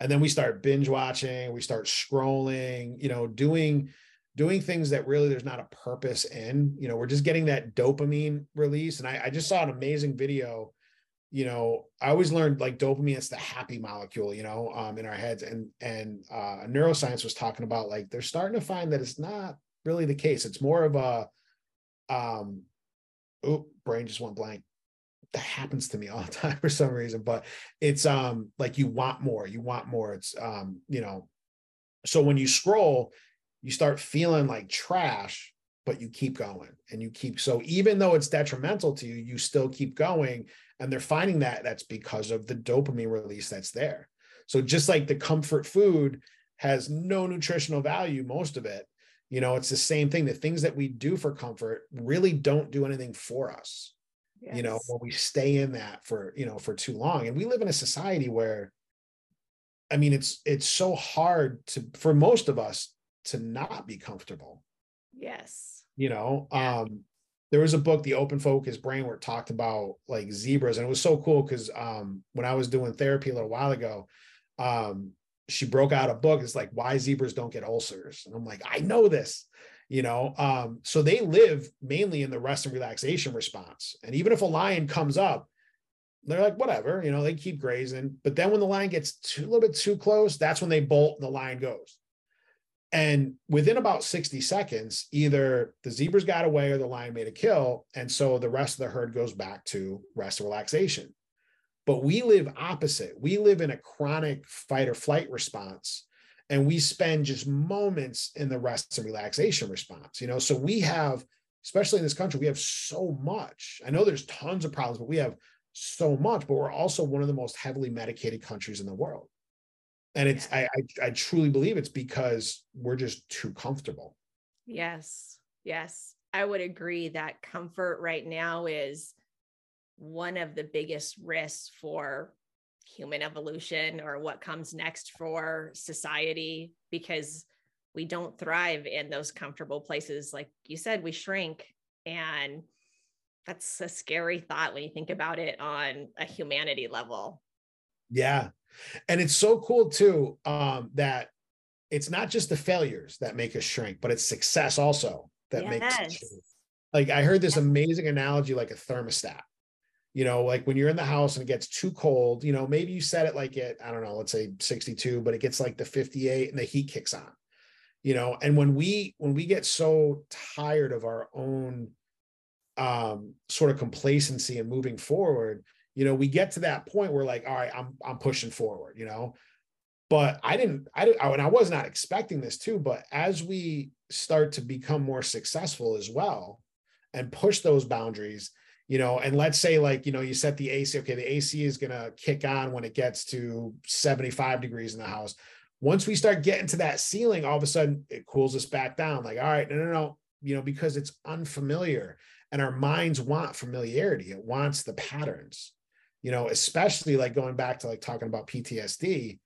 S2: And then we start binge watching, we start scrolling, you know, doing doing things that really there's not a purpose in. You know, we're just getting that dopamine release. And I, I just saw an amazing video. You know, I always learned like dopamine is the happy molecule, you know, um, in our heads. And and uh, neuroscience was talking about like they're starting to find that it's not really the case. It's more of a um oh brain just went blank. That happens to me all the time for some reason but it's um like you want more you want more. It's um you know so when you scroll you start feeling like trash but you keep going and you keep so even though it's detrimental to you you still keep going and they're finding that that's because of the dopamine release that's there. So just like the comfort food has no nutritional value most of it you know it's the same thing the things that we do for comfort really don't do anything for us yes. you know when we stay in that for you know for too long and we live in a society where i mean it's it's so hard to for most of us to not be comfortable.
S4: Yes.
S2: You know, yeah. um, there was a book, The Open Focus Brain, where it talked about like zebras. And it was so cool because um, when I was doing therapy a little while ago, um, she broke out a book. It's like why zebras don't get ulcers. And I'm like, I know this, you know. Um, so they live mainly in the rest and relaxation response. And even if a lion comes up, they're like, whatever, you know, they keep grazing. But then when the lion gets too, a little bit too close, that's when they bolt and the lion goes. And within about 60 seconds, either the zebras got away or the lion made a kill. And so the rest of the herd goes back to rest and relaxation. But we live opposite. We live in a chronic fight or flight response. And we spend just moments in the rest and relaxation response. You know, so we have, especially in this country, we have so much. I know there's tons of problems, but we have so much, but we're also one of the most heavily medicated countries in the world and it's I, I, I truly believe it's because we're just too comfortable
S4: yes yes i would agree that comfort right now is one of the biggest risks for human evolution or what comes next for society because we don't thrive in those comfortable places like you said we shrink and that's a scary thought when you think about it on a humanity level
S2: yeah and it's so cool too um, that it's not just the failures that make us shrink, but it's success also that yes. makes us shrink. Like I heard this amazing analogy like a thermostat. You know, like when you're in the house and it gets too cold, you know, maybe you set it like at, I don't know, let's say 62, but it gets like the 58 and the heat kicks on. You know, and when we when we get so tired of our own um sort of complacency and moving forward, you know, we get to that point where like, all right, I'm I'm pushing forward, you know. But I didn't, I didn't, and I was not expecting this too. But as we start to become more successful as well and push those boundaries, you know, and let's say like, you know, you set the AC, okay, the AC is gonna kick on when it gets to 75 degrees in the house. Once we start getting to that ceiling, all of a sudden it cools us back down. Like, all right, no, no, no, you know, because it's unfamiliar and our minds want familiarity. It wants the patterns you know, especially like going back to like talking about PTSD,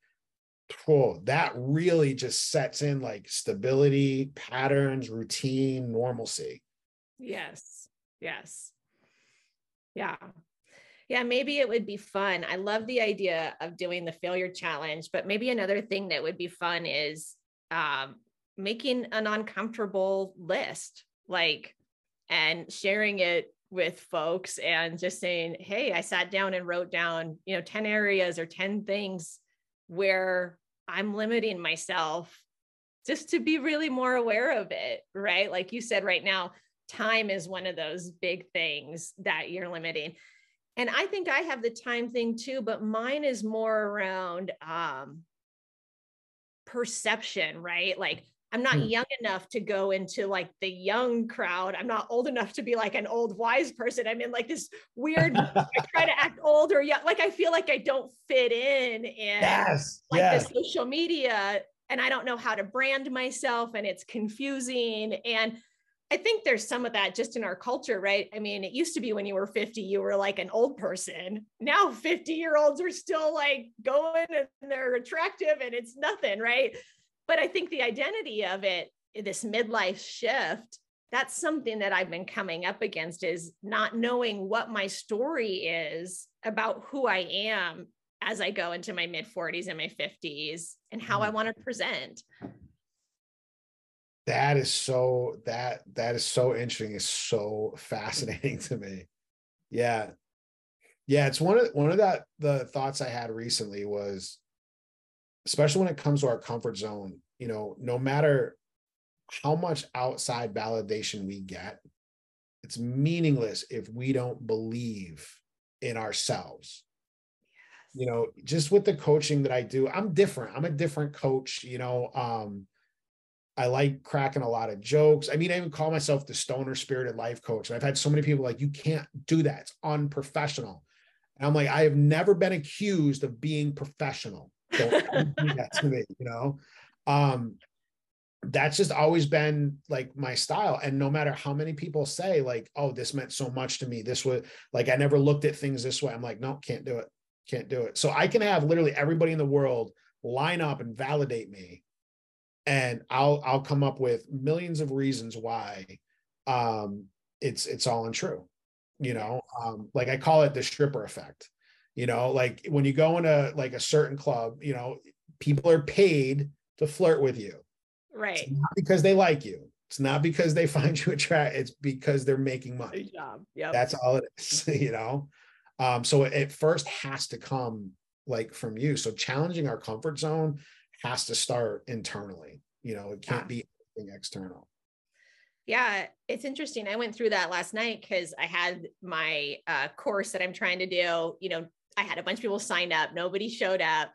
S2: oh, that really just sets in like stability, patterns, routine, normalcy.
S4: Yes. Yes. Yeah. Yeah, maybe it would be fun. I love the idea of doing the failure challenge, but maybe another thing that would be fun is um, making an uncomfortable list, like, and sharing it with folks and just saying, Hey, I sat down and wrote down, you know, 10 areas or 10 things where I'm limiting myself just to be really more aware of it. Right. Like you said, right now, time is one of those big things that you're limiting. And I think I have the time thing too, but mine is more around um, perception, right? Like I'm not mm. young enough to go into like the young crowd. I'm not old enough to be like an old wise person. I'm in like this weird, I try to act old or. Like I feel like I don't fit in in
S2: yes,
S4: like
S2: yes.
S4: the social media and I don't know how to brand myself and it's confusing. And I think there's some of that just in our culture, right? I mean, it used to be when you were 50, you were like an old person. Now 50 year olds are still like going and they're attractive and it's nothing, right? But I think the identity of it, this midlife shift, that's something that I've been coming up against is not knowing what my story is about who I am as I go into my mid 40s and my 50s and how I mm. want to present.
S2: That is so that that is so interesting. It's so fascinating to me. Yeah. Yeah, it's one of one of that the thoughts I had recently was especially when it comes to our comfort zone, you know, no matter how much outside validation we get, it's meaningless if we don't believe in ourselves. Yes. You know, just with the coaching that I do, I'm different. I'm a different coach, you know. Um, I like cracking a lot of jokes. I mean, I even call myself the stoner spirited life coach. And I've had so many people like, you can't do that. It's unprofessional. And I'm like, I have never been accused of being professional. Don't do that to me, you know. Um, that's just always been like my style. And no matter how many people say, like, oh, this meant so much to me, this was like I never looked at things this way. I'm like, no, can't do it. Can't do it. So I can have literally everybody in the world line up and validate me. And I'll I'll come up with millions of reasons why um it's it's all untrue. You know, um, like I call it the stripper effect you know? Like when you go into like a certain club you know people are paid to flirt with you.
S4: Right.
S2: because they like you. It's not because they find you attractive it's because they're making money.
S4: Yeah,
S2: that's all it is you know? Um so it, it first has to come like from you. So challenging our comfort zone has to start internally you know it can't yeah. be anything external
S4: yeah, it's interesting. I went through that last night because I had my uh, course that I'm trying to do. You know, I had a bunch of people sign up, nobody showed up.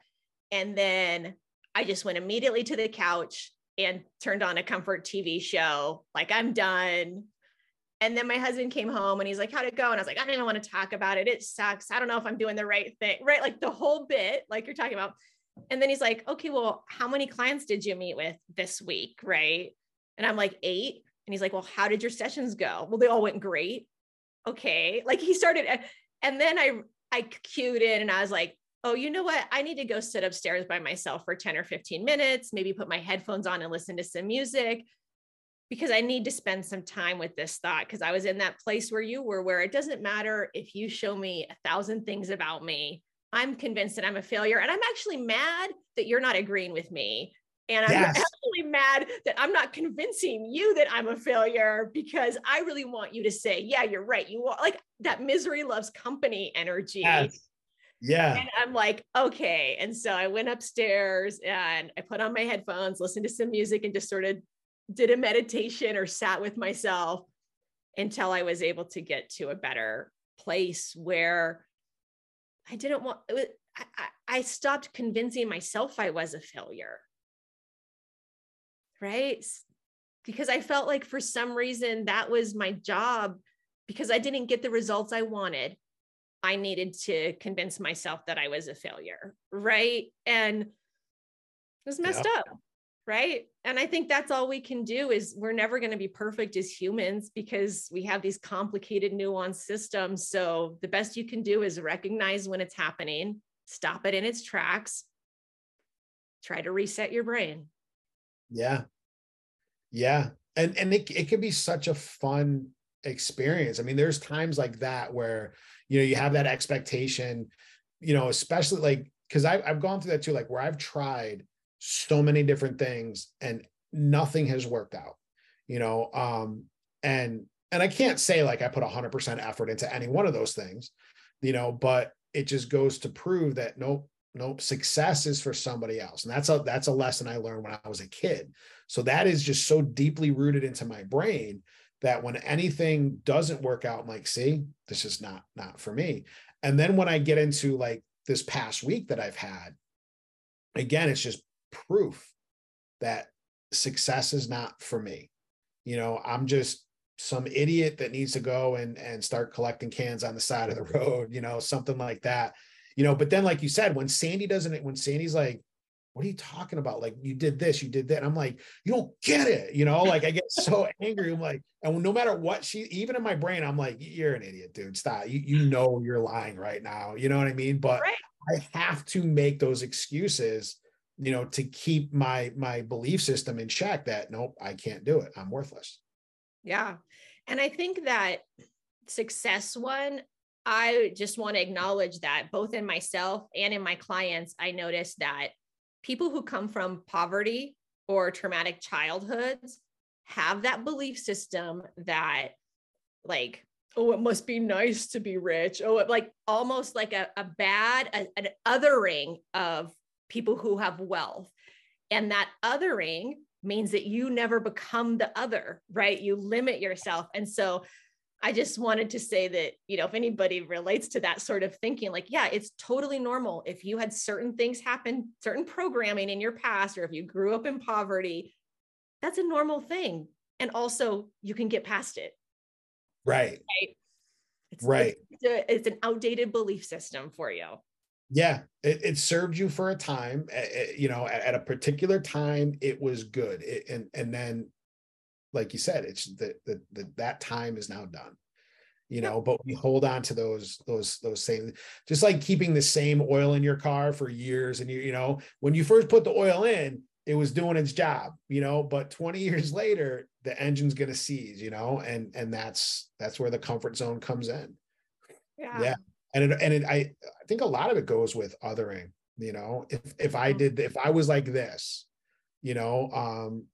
S4: And then I just went immediately to the couch and turned on a comfort TV show. Like, I'm done. And then my husband came home and he's like, How'd it go? And I was like, I don't even want to talk about it. It sucks. I don't know if I'm doing the right thing. Right. Like the whole bit, like you're talking about. And then he's like, Okay, well, how many clients did you meet with this week? Right. And I'm like, Eight. And he's like, Well, how did your sessions go? Well, they all went great. Okay. Like he started, uh, and then I I cued in and I was like, oh, you know what? I need to go sit upstairs by myself for 10 or 15 minutes, maybe put my headphones on and listen to some music because I need to spend some time with this thought. Because I was in that place where you were, where it doesn't matter if you show me a thousand things about me. I'm convinced that I'm a failure. And I'm actually mad that you're not agreeing with me. And I'm yes. actually mad that I'm not convincing you that I'm a failure because I really want you to say, yeah, you're right. You are like that misery loves company energy.
S2: Yes. Yeah.
S4: And I'm like, okay. And so I went upstairs and I put on my headphones, listened to some music, and just sort of did a meditation or sat with myself until I was able to get to a better place where I didn't want, was, I, I stopped convincing myself I was a failure. Right. Because I felt like for some reason that was my job because I didn't get the results I wanted. I needed to convince myself that I was a failure. Right. And it was messed yeah. up right? And i think that's all we can do is we're never going to be perfect as humans because we have these complicated nuanced systems. So the best you can do is recognize when it's happening stop it in its tracks try to reset your brain.
S2: Yeah. Yeah. And and it, it can be such a fun experience. I mean there's times like that where you know you have that expectation you know especially like because I've, I've gone through that too like where i've tried so many different things and nothing has worked out you know um and and i can't say like i put 100% effort into any one of those things you know but it just goes to prove that nope nope success is for somebody else. And that's a that's a lesson i learned when i was a kid. So that is just so deeply rooted into my brain that when anything doesn't work out I'm like see this is not not for me. And then when i get into like this past week that i've had again it's just proof that success is not for me. You know, I'm just some idiot that needs to go and and start collecting cans on the side of the road, you know, something like that. You know, but then like you said, when Sandy doesn't when Sandy's like, what are you talking about? Like you did this, you did that. And I'm like, you don't get it, you know, like I get so angry. I'm like, and no matter what she even in my brain, I'm like, you're an idiot, dude. Stop. You you know you're lying right now. You know what I mean? But right. I have to make those excuses you know to keep my my belief system in check that nope i can't do it. I'm worthless.
S4: Yeah. And i think that success one i just want to acknowledge that both in myself and in my clients i noticed that people who come from poverty or traumatic childhoods have that belief system that like oh it must be nice to be rich. Oh it, like almost like a, a bad a, an othering of people who have wealth. And that othering means that you never become the other, right? You limit yourself. And so I just wanted to say that, you know, if anybody relates to that sort of thinking, like, yeah, it's totally normal. If you had certain things happen, certain programming in your past, or if you grew up in poverty, that's a normal thing. And also, you can get past it.
S2: Right.
S4: Right. It's,
S2: right.
S4: It's, a, it's an outdated belief system for you
S2: yeah it, it, served you for a time you know at, at, a particular time it was good it, and and then like you said it's that the, the, that time is now done you know but we hold on to those those those same just like keeping the same oil in your car for years and you you know when you first put the oil in it was doing its job you know but 20 years later the engine's going to seize you know and and that's that's where the comfort zone comes in.
S4: Yeah. Yeah
S2: and it, and it, I I think a lot of it goes with othering. You know, if if I mm-hmm. did if I was like this, you know, um,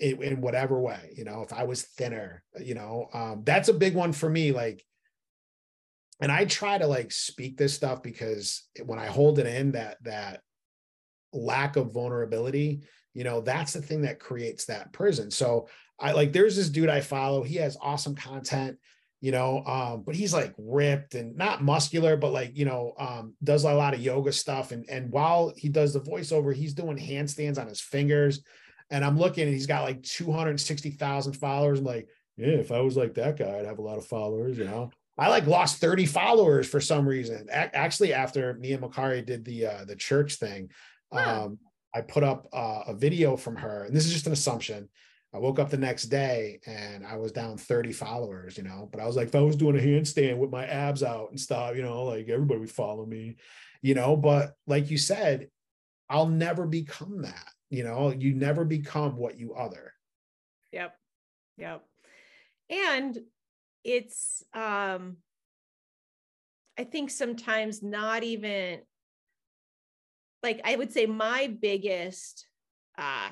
S2: in, in whatever way, you know, if I was thinner, you know, um, that's a big one for me. Like, and I try to like speak this stuff because when I hold it in, that that lack of vulnerability, you know, that's the thing that creates that prison. So I like there's this dude I follow. He has awesome content you know um but he's like ripped and not muscular but like you know um does a lot of yoga stuff and and while he does the voiceover he's doing handstands on his fingers and i'm looking and he's got like 260,000 followers. I'm like yeah if i was like that guy i'd have a lot of followers you know? I like lost 30 followers for some reason. A- actually after me and Makari did the uh the church thing um i put up uh, a video from her and this is just an assumption I woke up the next day and I was down 30 followers, you know, but I was like, if I was doing a handstand with my abs out and stuff, you know, like everybody would follow me, you know, but like you said, I'll never become that, you know, you never become what you other.
S4: Yep. Yep. And it's, um, I think sometimes not even like I would say my biggest uh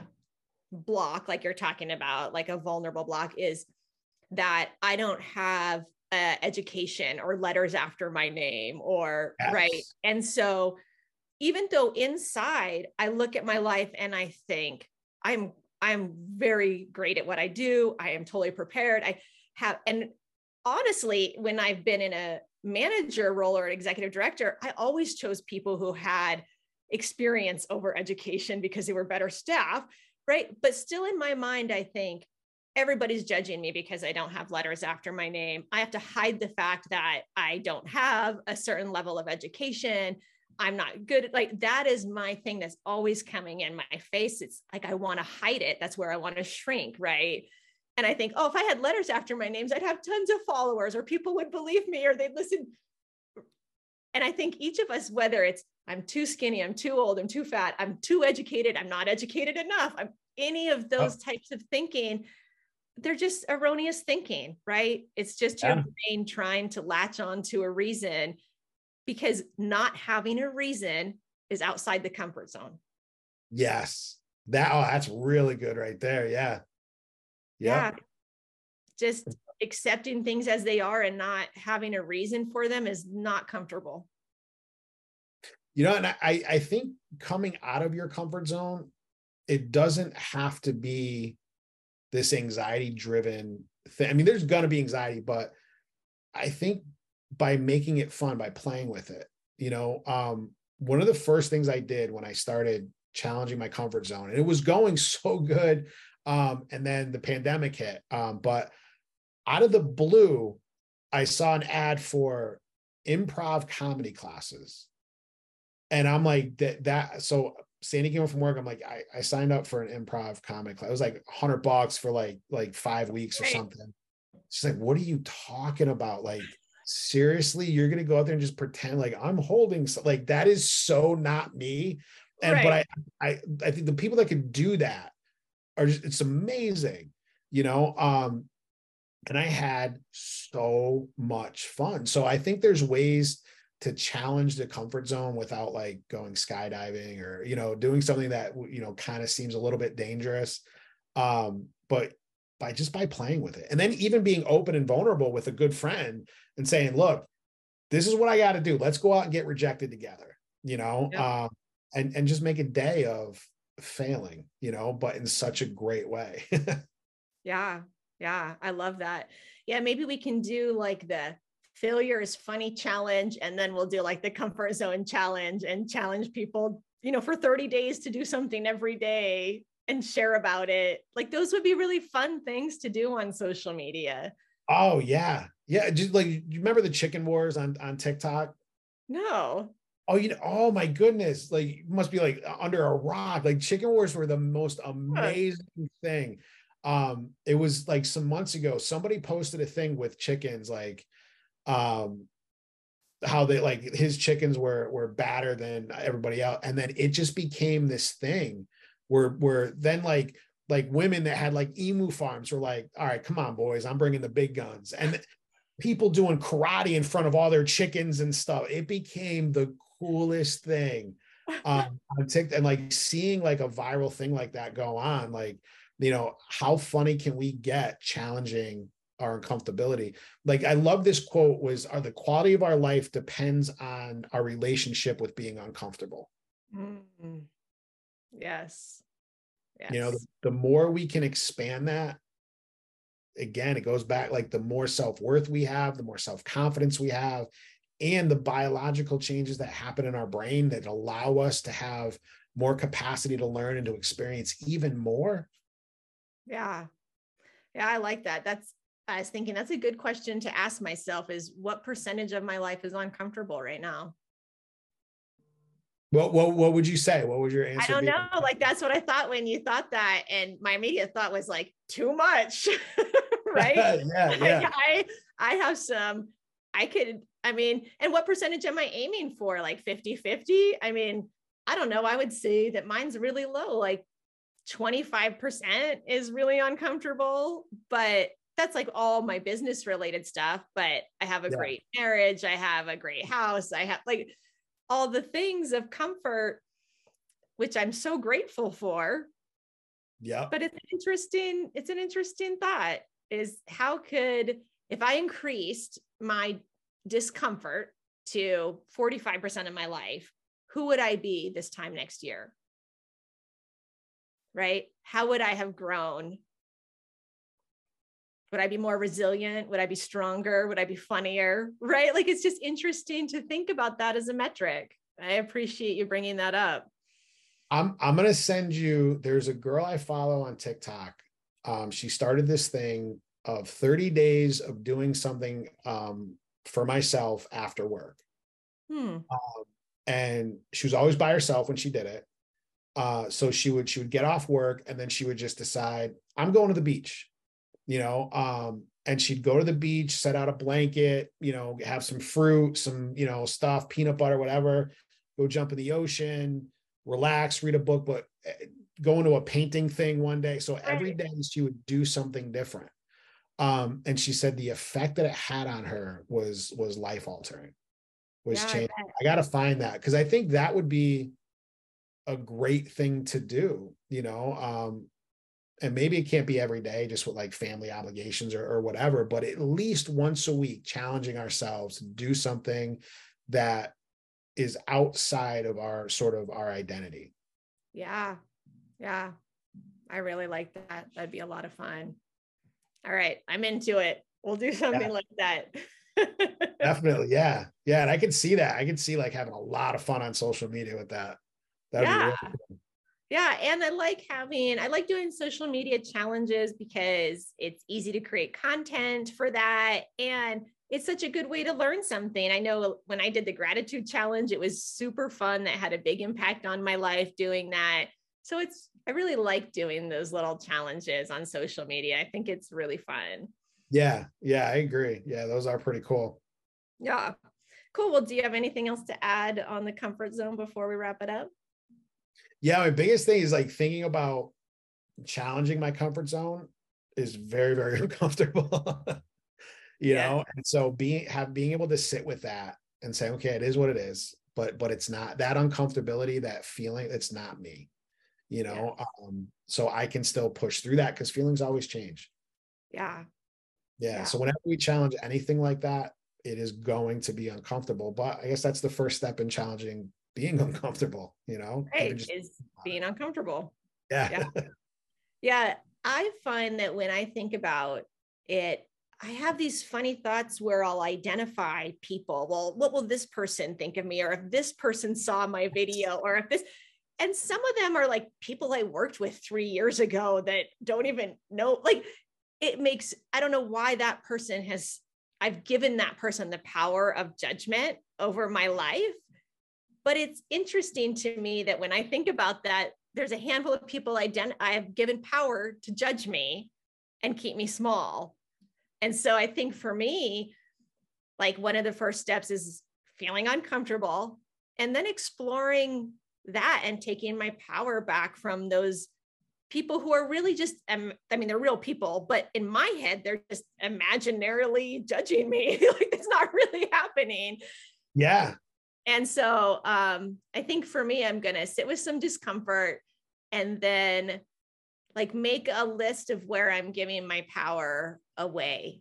S4: block, like you're talking about, like a vulnerable block, is that I don't have uh, education or letters after my name or yes. right. And so, even though inside I look at my life and I think I'm I'm very great at what I do, I am totally prepared. I have and honestly, when I've been in a manager role or an executive director, I always chose people who had experience over education because they were better staff, right? But still in my mind, I think everybody's judging me because I don't have letters after my name. I have to hide the fact that I don't have a certain level of education. I'm not good. Like that is my thing that's always coming in my face. It's like I want to hide it. That's where I want to shrink, right? And I think, oh, if I had letters after my names, I'd have tons of followers, or people would believe me, or they'd listen. And I think each of us, whether it's I'm too skinny, I'm too old, I'm too fat, I'm too educated, I'm not educated enough, I'm any of those oh. types of thinking, they're just erroneous thinking, right? It's just your brain trying to latch on to a reason because not having a reason is outside the comfort zone.
S2: Yes. That oh, that's really good right there. Yeah.
S4: Yeah. Just accepting things as they are and not having a reason for them is not comfortable.
S2: You know, and I I think coming out of your comfort zone, it doesn't have to be this anxiety driven thing. I mean, there's gonna be anxiety, but I think by making it fun, by playing with it, you know, um, one of the first things I did when I started challenging my comfort zone, and it was going so good. Um, and then the pandemic hit. Um, but out of the blue, I saw an ad for improv comedy classes. And I'm like, that, that so Sandy came home from work. I'm like, I, I signed up for an improv comic class. It was like hundred bucks for like like five weeks or something. She's like, what are you talking about? Like, seriously, you're gonna go out there and just pretend like I'm holding so, like that is so not me. And right. but I I I think the people that can do that are just it's amazing, you know. Um, and I had so much fun. So I think there's ways to challenge the comfort zone without like going skydiving or you know doing something that you know kind of seems a little bit dangerous um but by just by playing with it and then even being open and vulnerable with a good friend and saying look this is what i got to do let's go out and get rejected together you know um and and just make a day of failing, you know, but in such a great way.
S4: yeah. Yeah. I love that. Yeah. Maybe we can do like the failure is funny challenge. And then we'll do like the comfort zone challenge and challenge people, you know, for 30 days to do something every day and share about it. Like those would be really fun things to do on social media.
S2: Oh yeah. Yeah. Just like you remember the chicken wars on, on TikTok?
S4: No
S2: oh you know oh my goodness like must be like under a rock like chicken wars were the most amazing thing um it was like some months ago somebody posted a thing with chickens like um how they like his chickens were were badder than everybody else and then it just became this thing where where then like like women that had like emu farms were like all right come on boys i'm bringing the big guns. And people doing karate in front of all their chickens and stuff it became the coolest thing. Um, on TikTok and like seeing like a viral thing like that go on, like, you know, how funny can we get challenging our uncomfortability? Like, I love this quote was, are the quality of our life depends on our relationship with being uncomfortable.
S4: Mm-hmm. Yes.
S2: yes. You know, the, the more we can expand that, again, it goes back like the more self worth we have, the more self confidence we have, and the biological changes that happen in our brain that allow us to have more capacity to learn and to experience even more
S4: yeah yeah i like that that's i was thinking that's a good question to ask myself is what percentage of my life is uncomfortable right now
S2: what, what, what would you say? What would your answer?
S4: I don't be? know. Like that's what I thought when you thought that, and my immediate thought was like too much, right?
S2: yeah, yeah.
S4: I I have some. I could I mean, and what percentage am I aiming for? Like 50 50? I mean, I don't know. I would say that mine's really low, like 25% is really uncomfortable, but that's like all my business related stuff. But I have a yeah. great marriage, I have a great house, I have like all the things of comfort, which I'm so grateful for.
S2: Yeah.
S4: But it's an interesting, it's an interesting thought is how could if I increased my discomfort to 45% of my life, who would I be this time next year? Right? How would I have grown Would I be more resilient? Would I be stronger? Would I be funnier? Right? Like it's just interesting to think about that as a metric. I appreciate you bringing that up.
S2: I'm I'm gonna send you. There's a girl I follow on TikTok. Um, she started this thing of 30 days of doing something um, for myself after work. Hmm. Um, and she was always by herself when she did it. Uh, so she would she would get off work and then she would just decide I'm going to the beach, you know. Um, and she'd go to the beach, set out a blanket, you know, have some fruit, some you know stuff, peanut butter, whatever. Go jump in the ocean, relax, read a book, but eh, go into a painting thing one day. So every day she would do something different. Um, and she said the effect that it had on her was was life altering, was yeah, changing. I, I got to find that because I think that would be a great thing to do, you know. Um, and maybe it can't be every day, just with like family obligations or, or whatever, but at least once a week, challenging ourselves to do something that is outside of our sort of our identity.
S4: Yeah. Yeah. I really like that. That'd be a lot of fun. All right. I'm into it. We'll do something yeah. like that.
S2: Definitely. Yeah. Yeah. And I can see that. I can see like having a lot of fun on social media with that.
S4: That'd yeah. Really yeah. And I like having, I like doing social media challenges because it's easy to create content for that. And it's such a good way to learn something. I know when I did the gratitude challenge, it was super fun. That had a big impact on my life doing that. So it's, I really like doing those little challenges on social media. I think it's really fun.
S2: Yeah. Yeah. I agree. Yeah. Those are pretty cool.
S4: Yeah. Cool. Well, do you have anything else to add on the comfort zone before we wrap it up?
S2: Yeah. My biggest thing is like thinking about challenging my comfort zone is very, very uncomfortable. you yeah. know and so being have being able to sit with that and say okay it is what it is but but it's not that uncomfortability that feeling it's not me you know yeah. um so i can still push through that because feelings always change
S4: yeah.
S2: yeah yeah so whenever we challenge anything like that it is going to be uncomfortable but i guess that's the first step in challenging being uncomfortable you know
S4: right just, is being uncomfortable
S2: yeah
S4: yeah yeah i find that when i think about it I have these funny thoughts where I'll identify people. Well, what will this person think of me? Or if this person saw my video, or if this, and some of them are like people I worked with three years ago that don't even know. Like it makes, I don't know why that person has, I've given that person the power of judgment over my life. But it's interesting to me that when I think about that, there's a handful of people I, have given power to judge me and keep me small. And so I think for me, like one of the first steps is feeling uncomfortable and then exploring that and taking my power back from those people who are really just um, i mean they're real people but in my head they're just imaginarily judging me. Like it's not really happening.
S2: Yeah
S4: and so um i think for me i'm going to sit with some discomfort and then like make a list of where i'm giving my power away.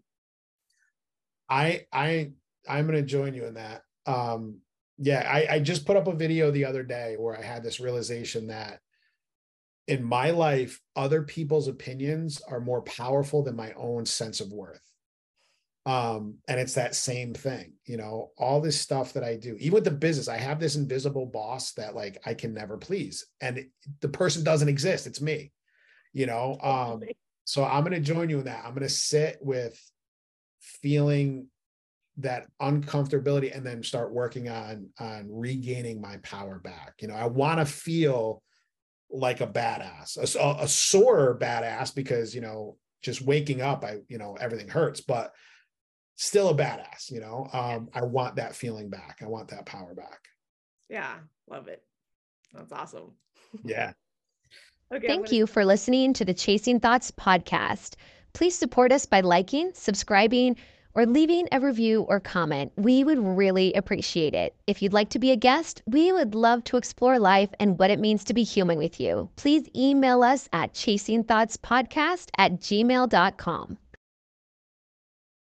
S2: I i i'm going to join you in that. Um yeah I, I just put up a video the other day where i had this realization that in my life other people's opinions are more powerful than my own sense of worth um and it's that same thing you know all this stuff that i do even with the business i have this invisible boss that like i can never please and it, the person doesn't exist it's me you know um so i'm going to join you in that i'm going to sit with feeling that uncomfortability and then start working on on regaining my power back you know i want to feel like a badass a, a sore badass because you know just waking up i you know everything hurts but still a badass you know um i want that feeling back i want that power back
S4: yeah love it that's awesome
S2: yeah
S1: Okay, Thank gonna... you for listening to the Chasing Thoughts podcast. Please support us by liking, subscribing, or leaving a review or comment. We would really appreciate it. If you'd like to be a guest, we would love to explore life and what it means to be human with you. Please email us at chasingthoughtspodcast at gmail.com.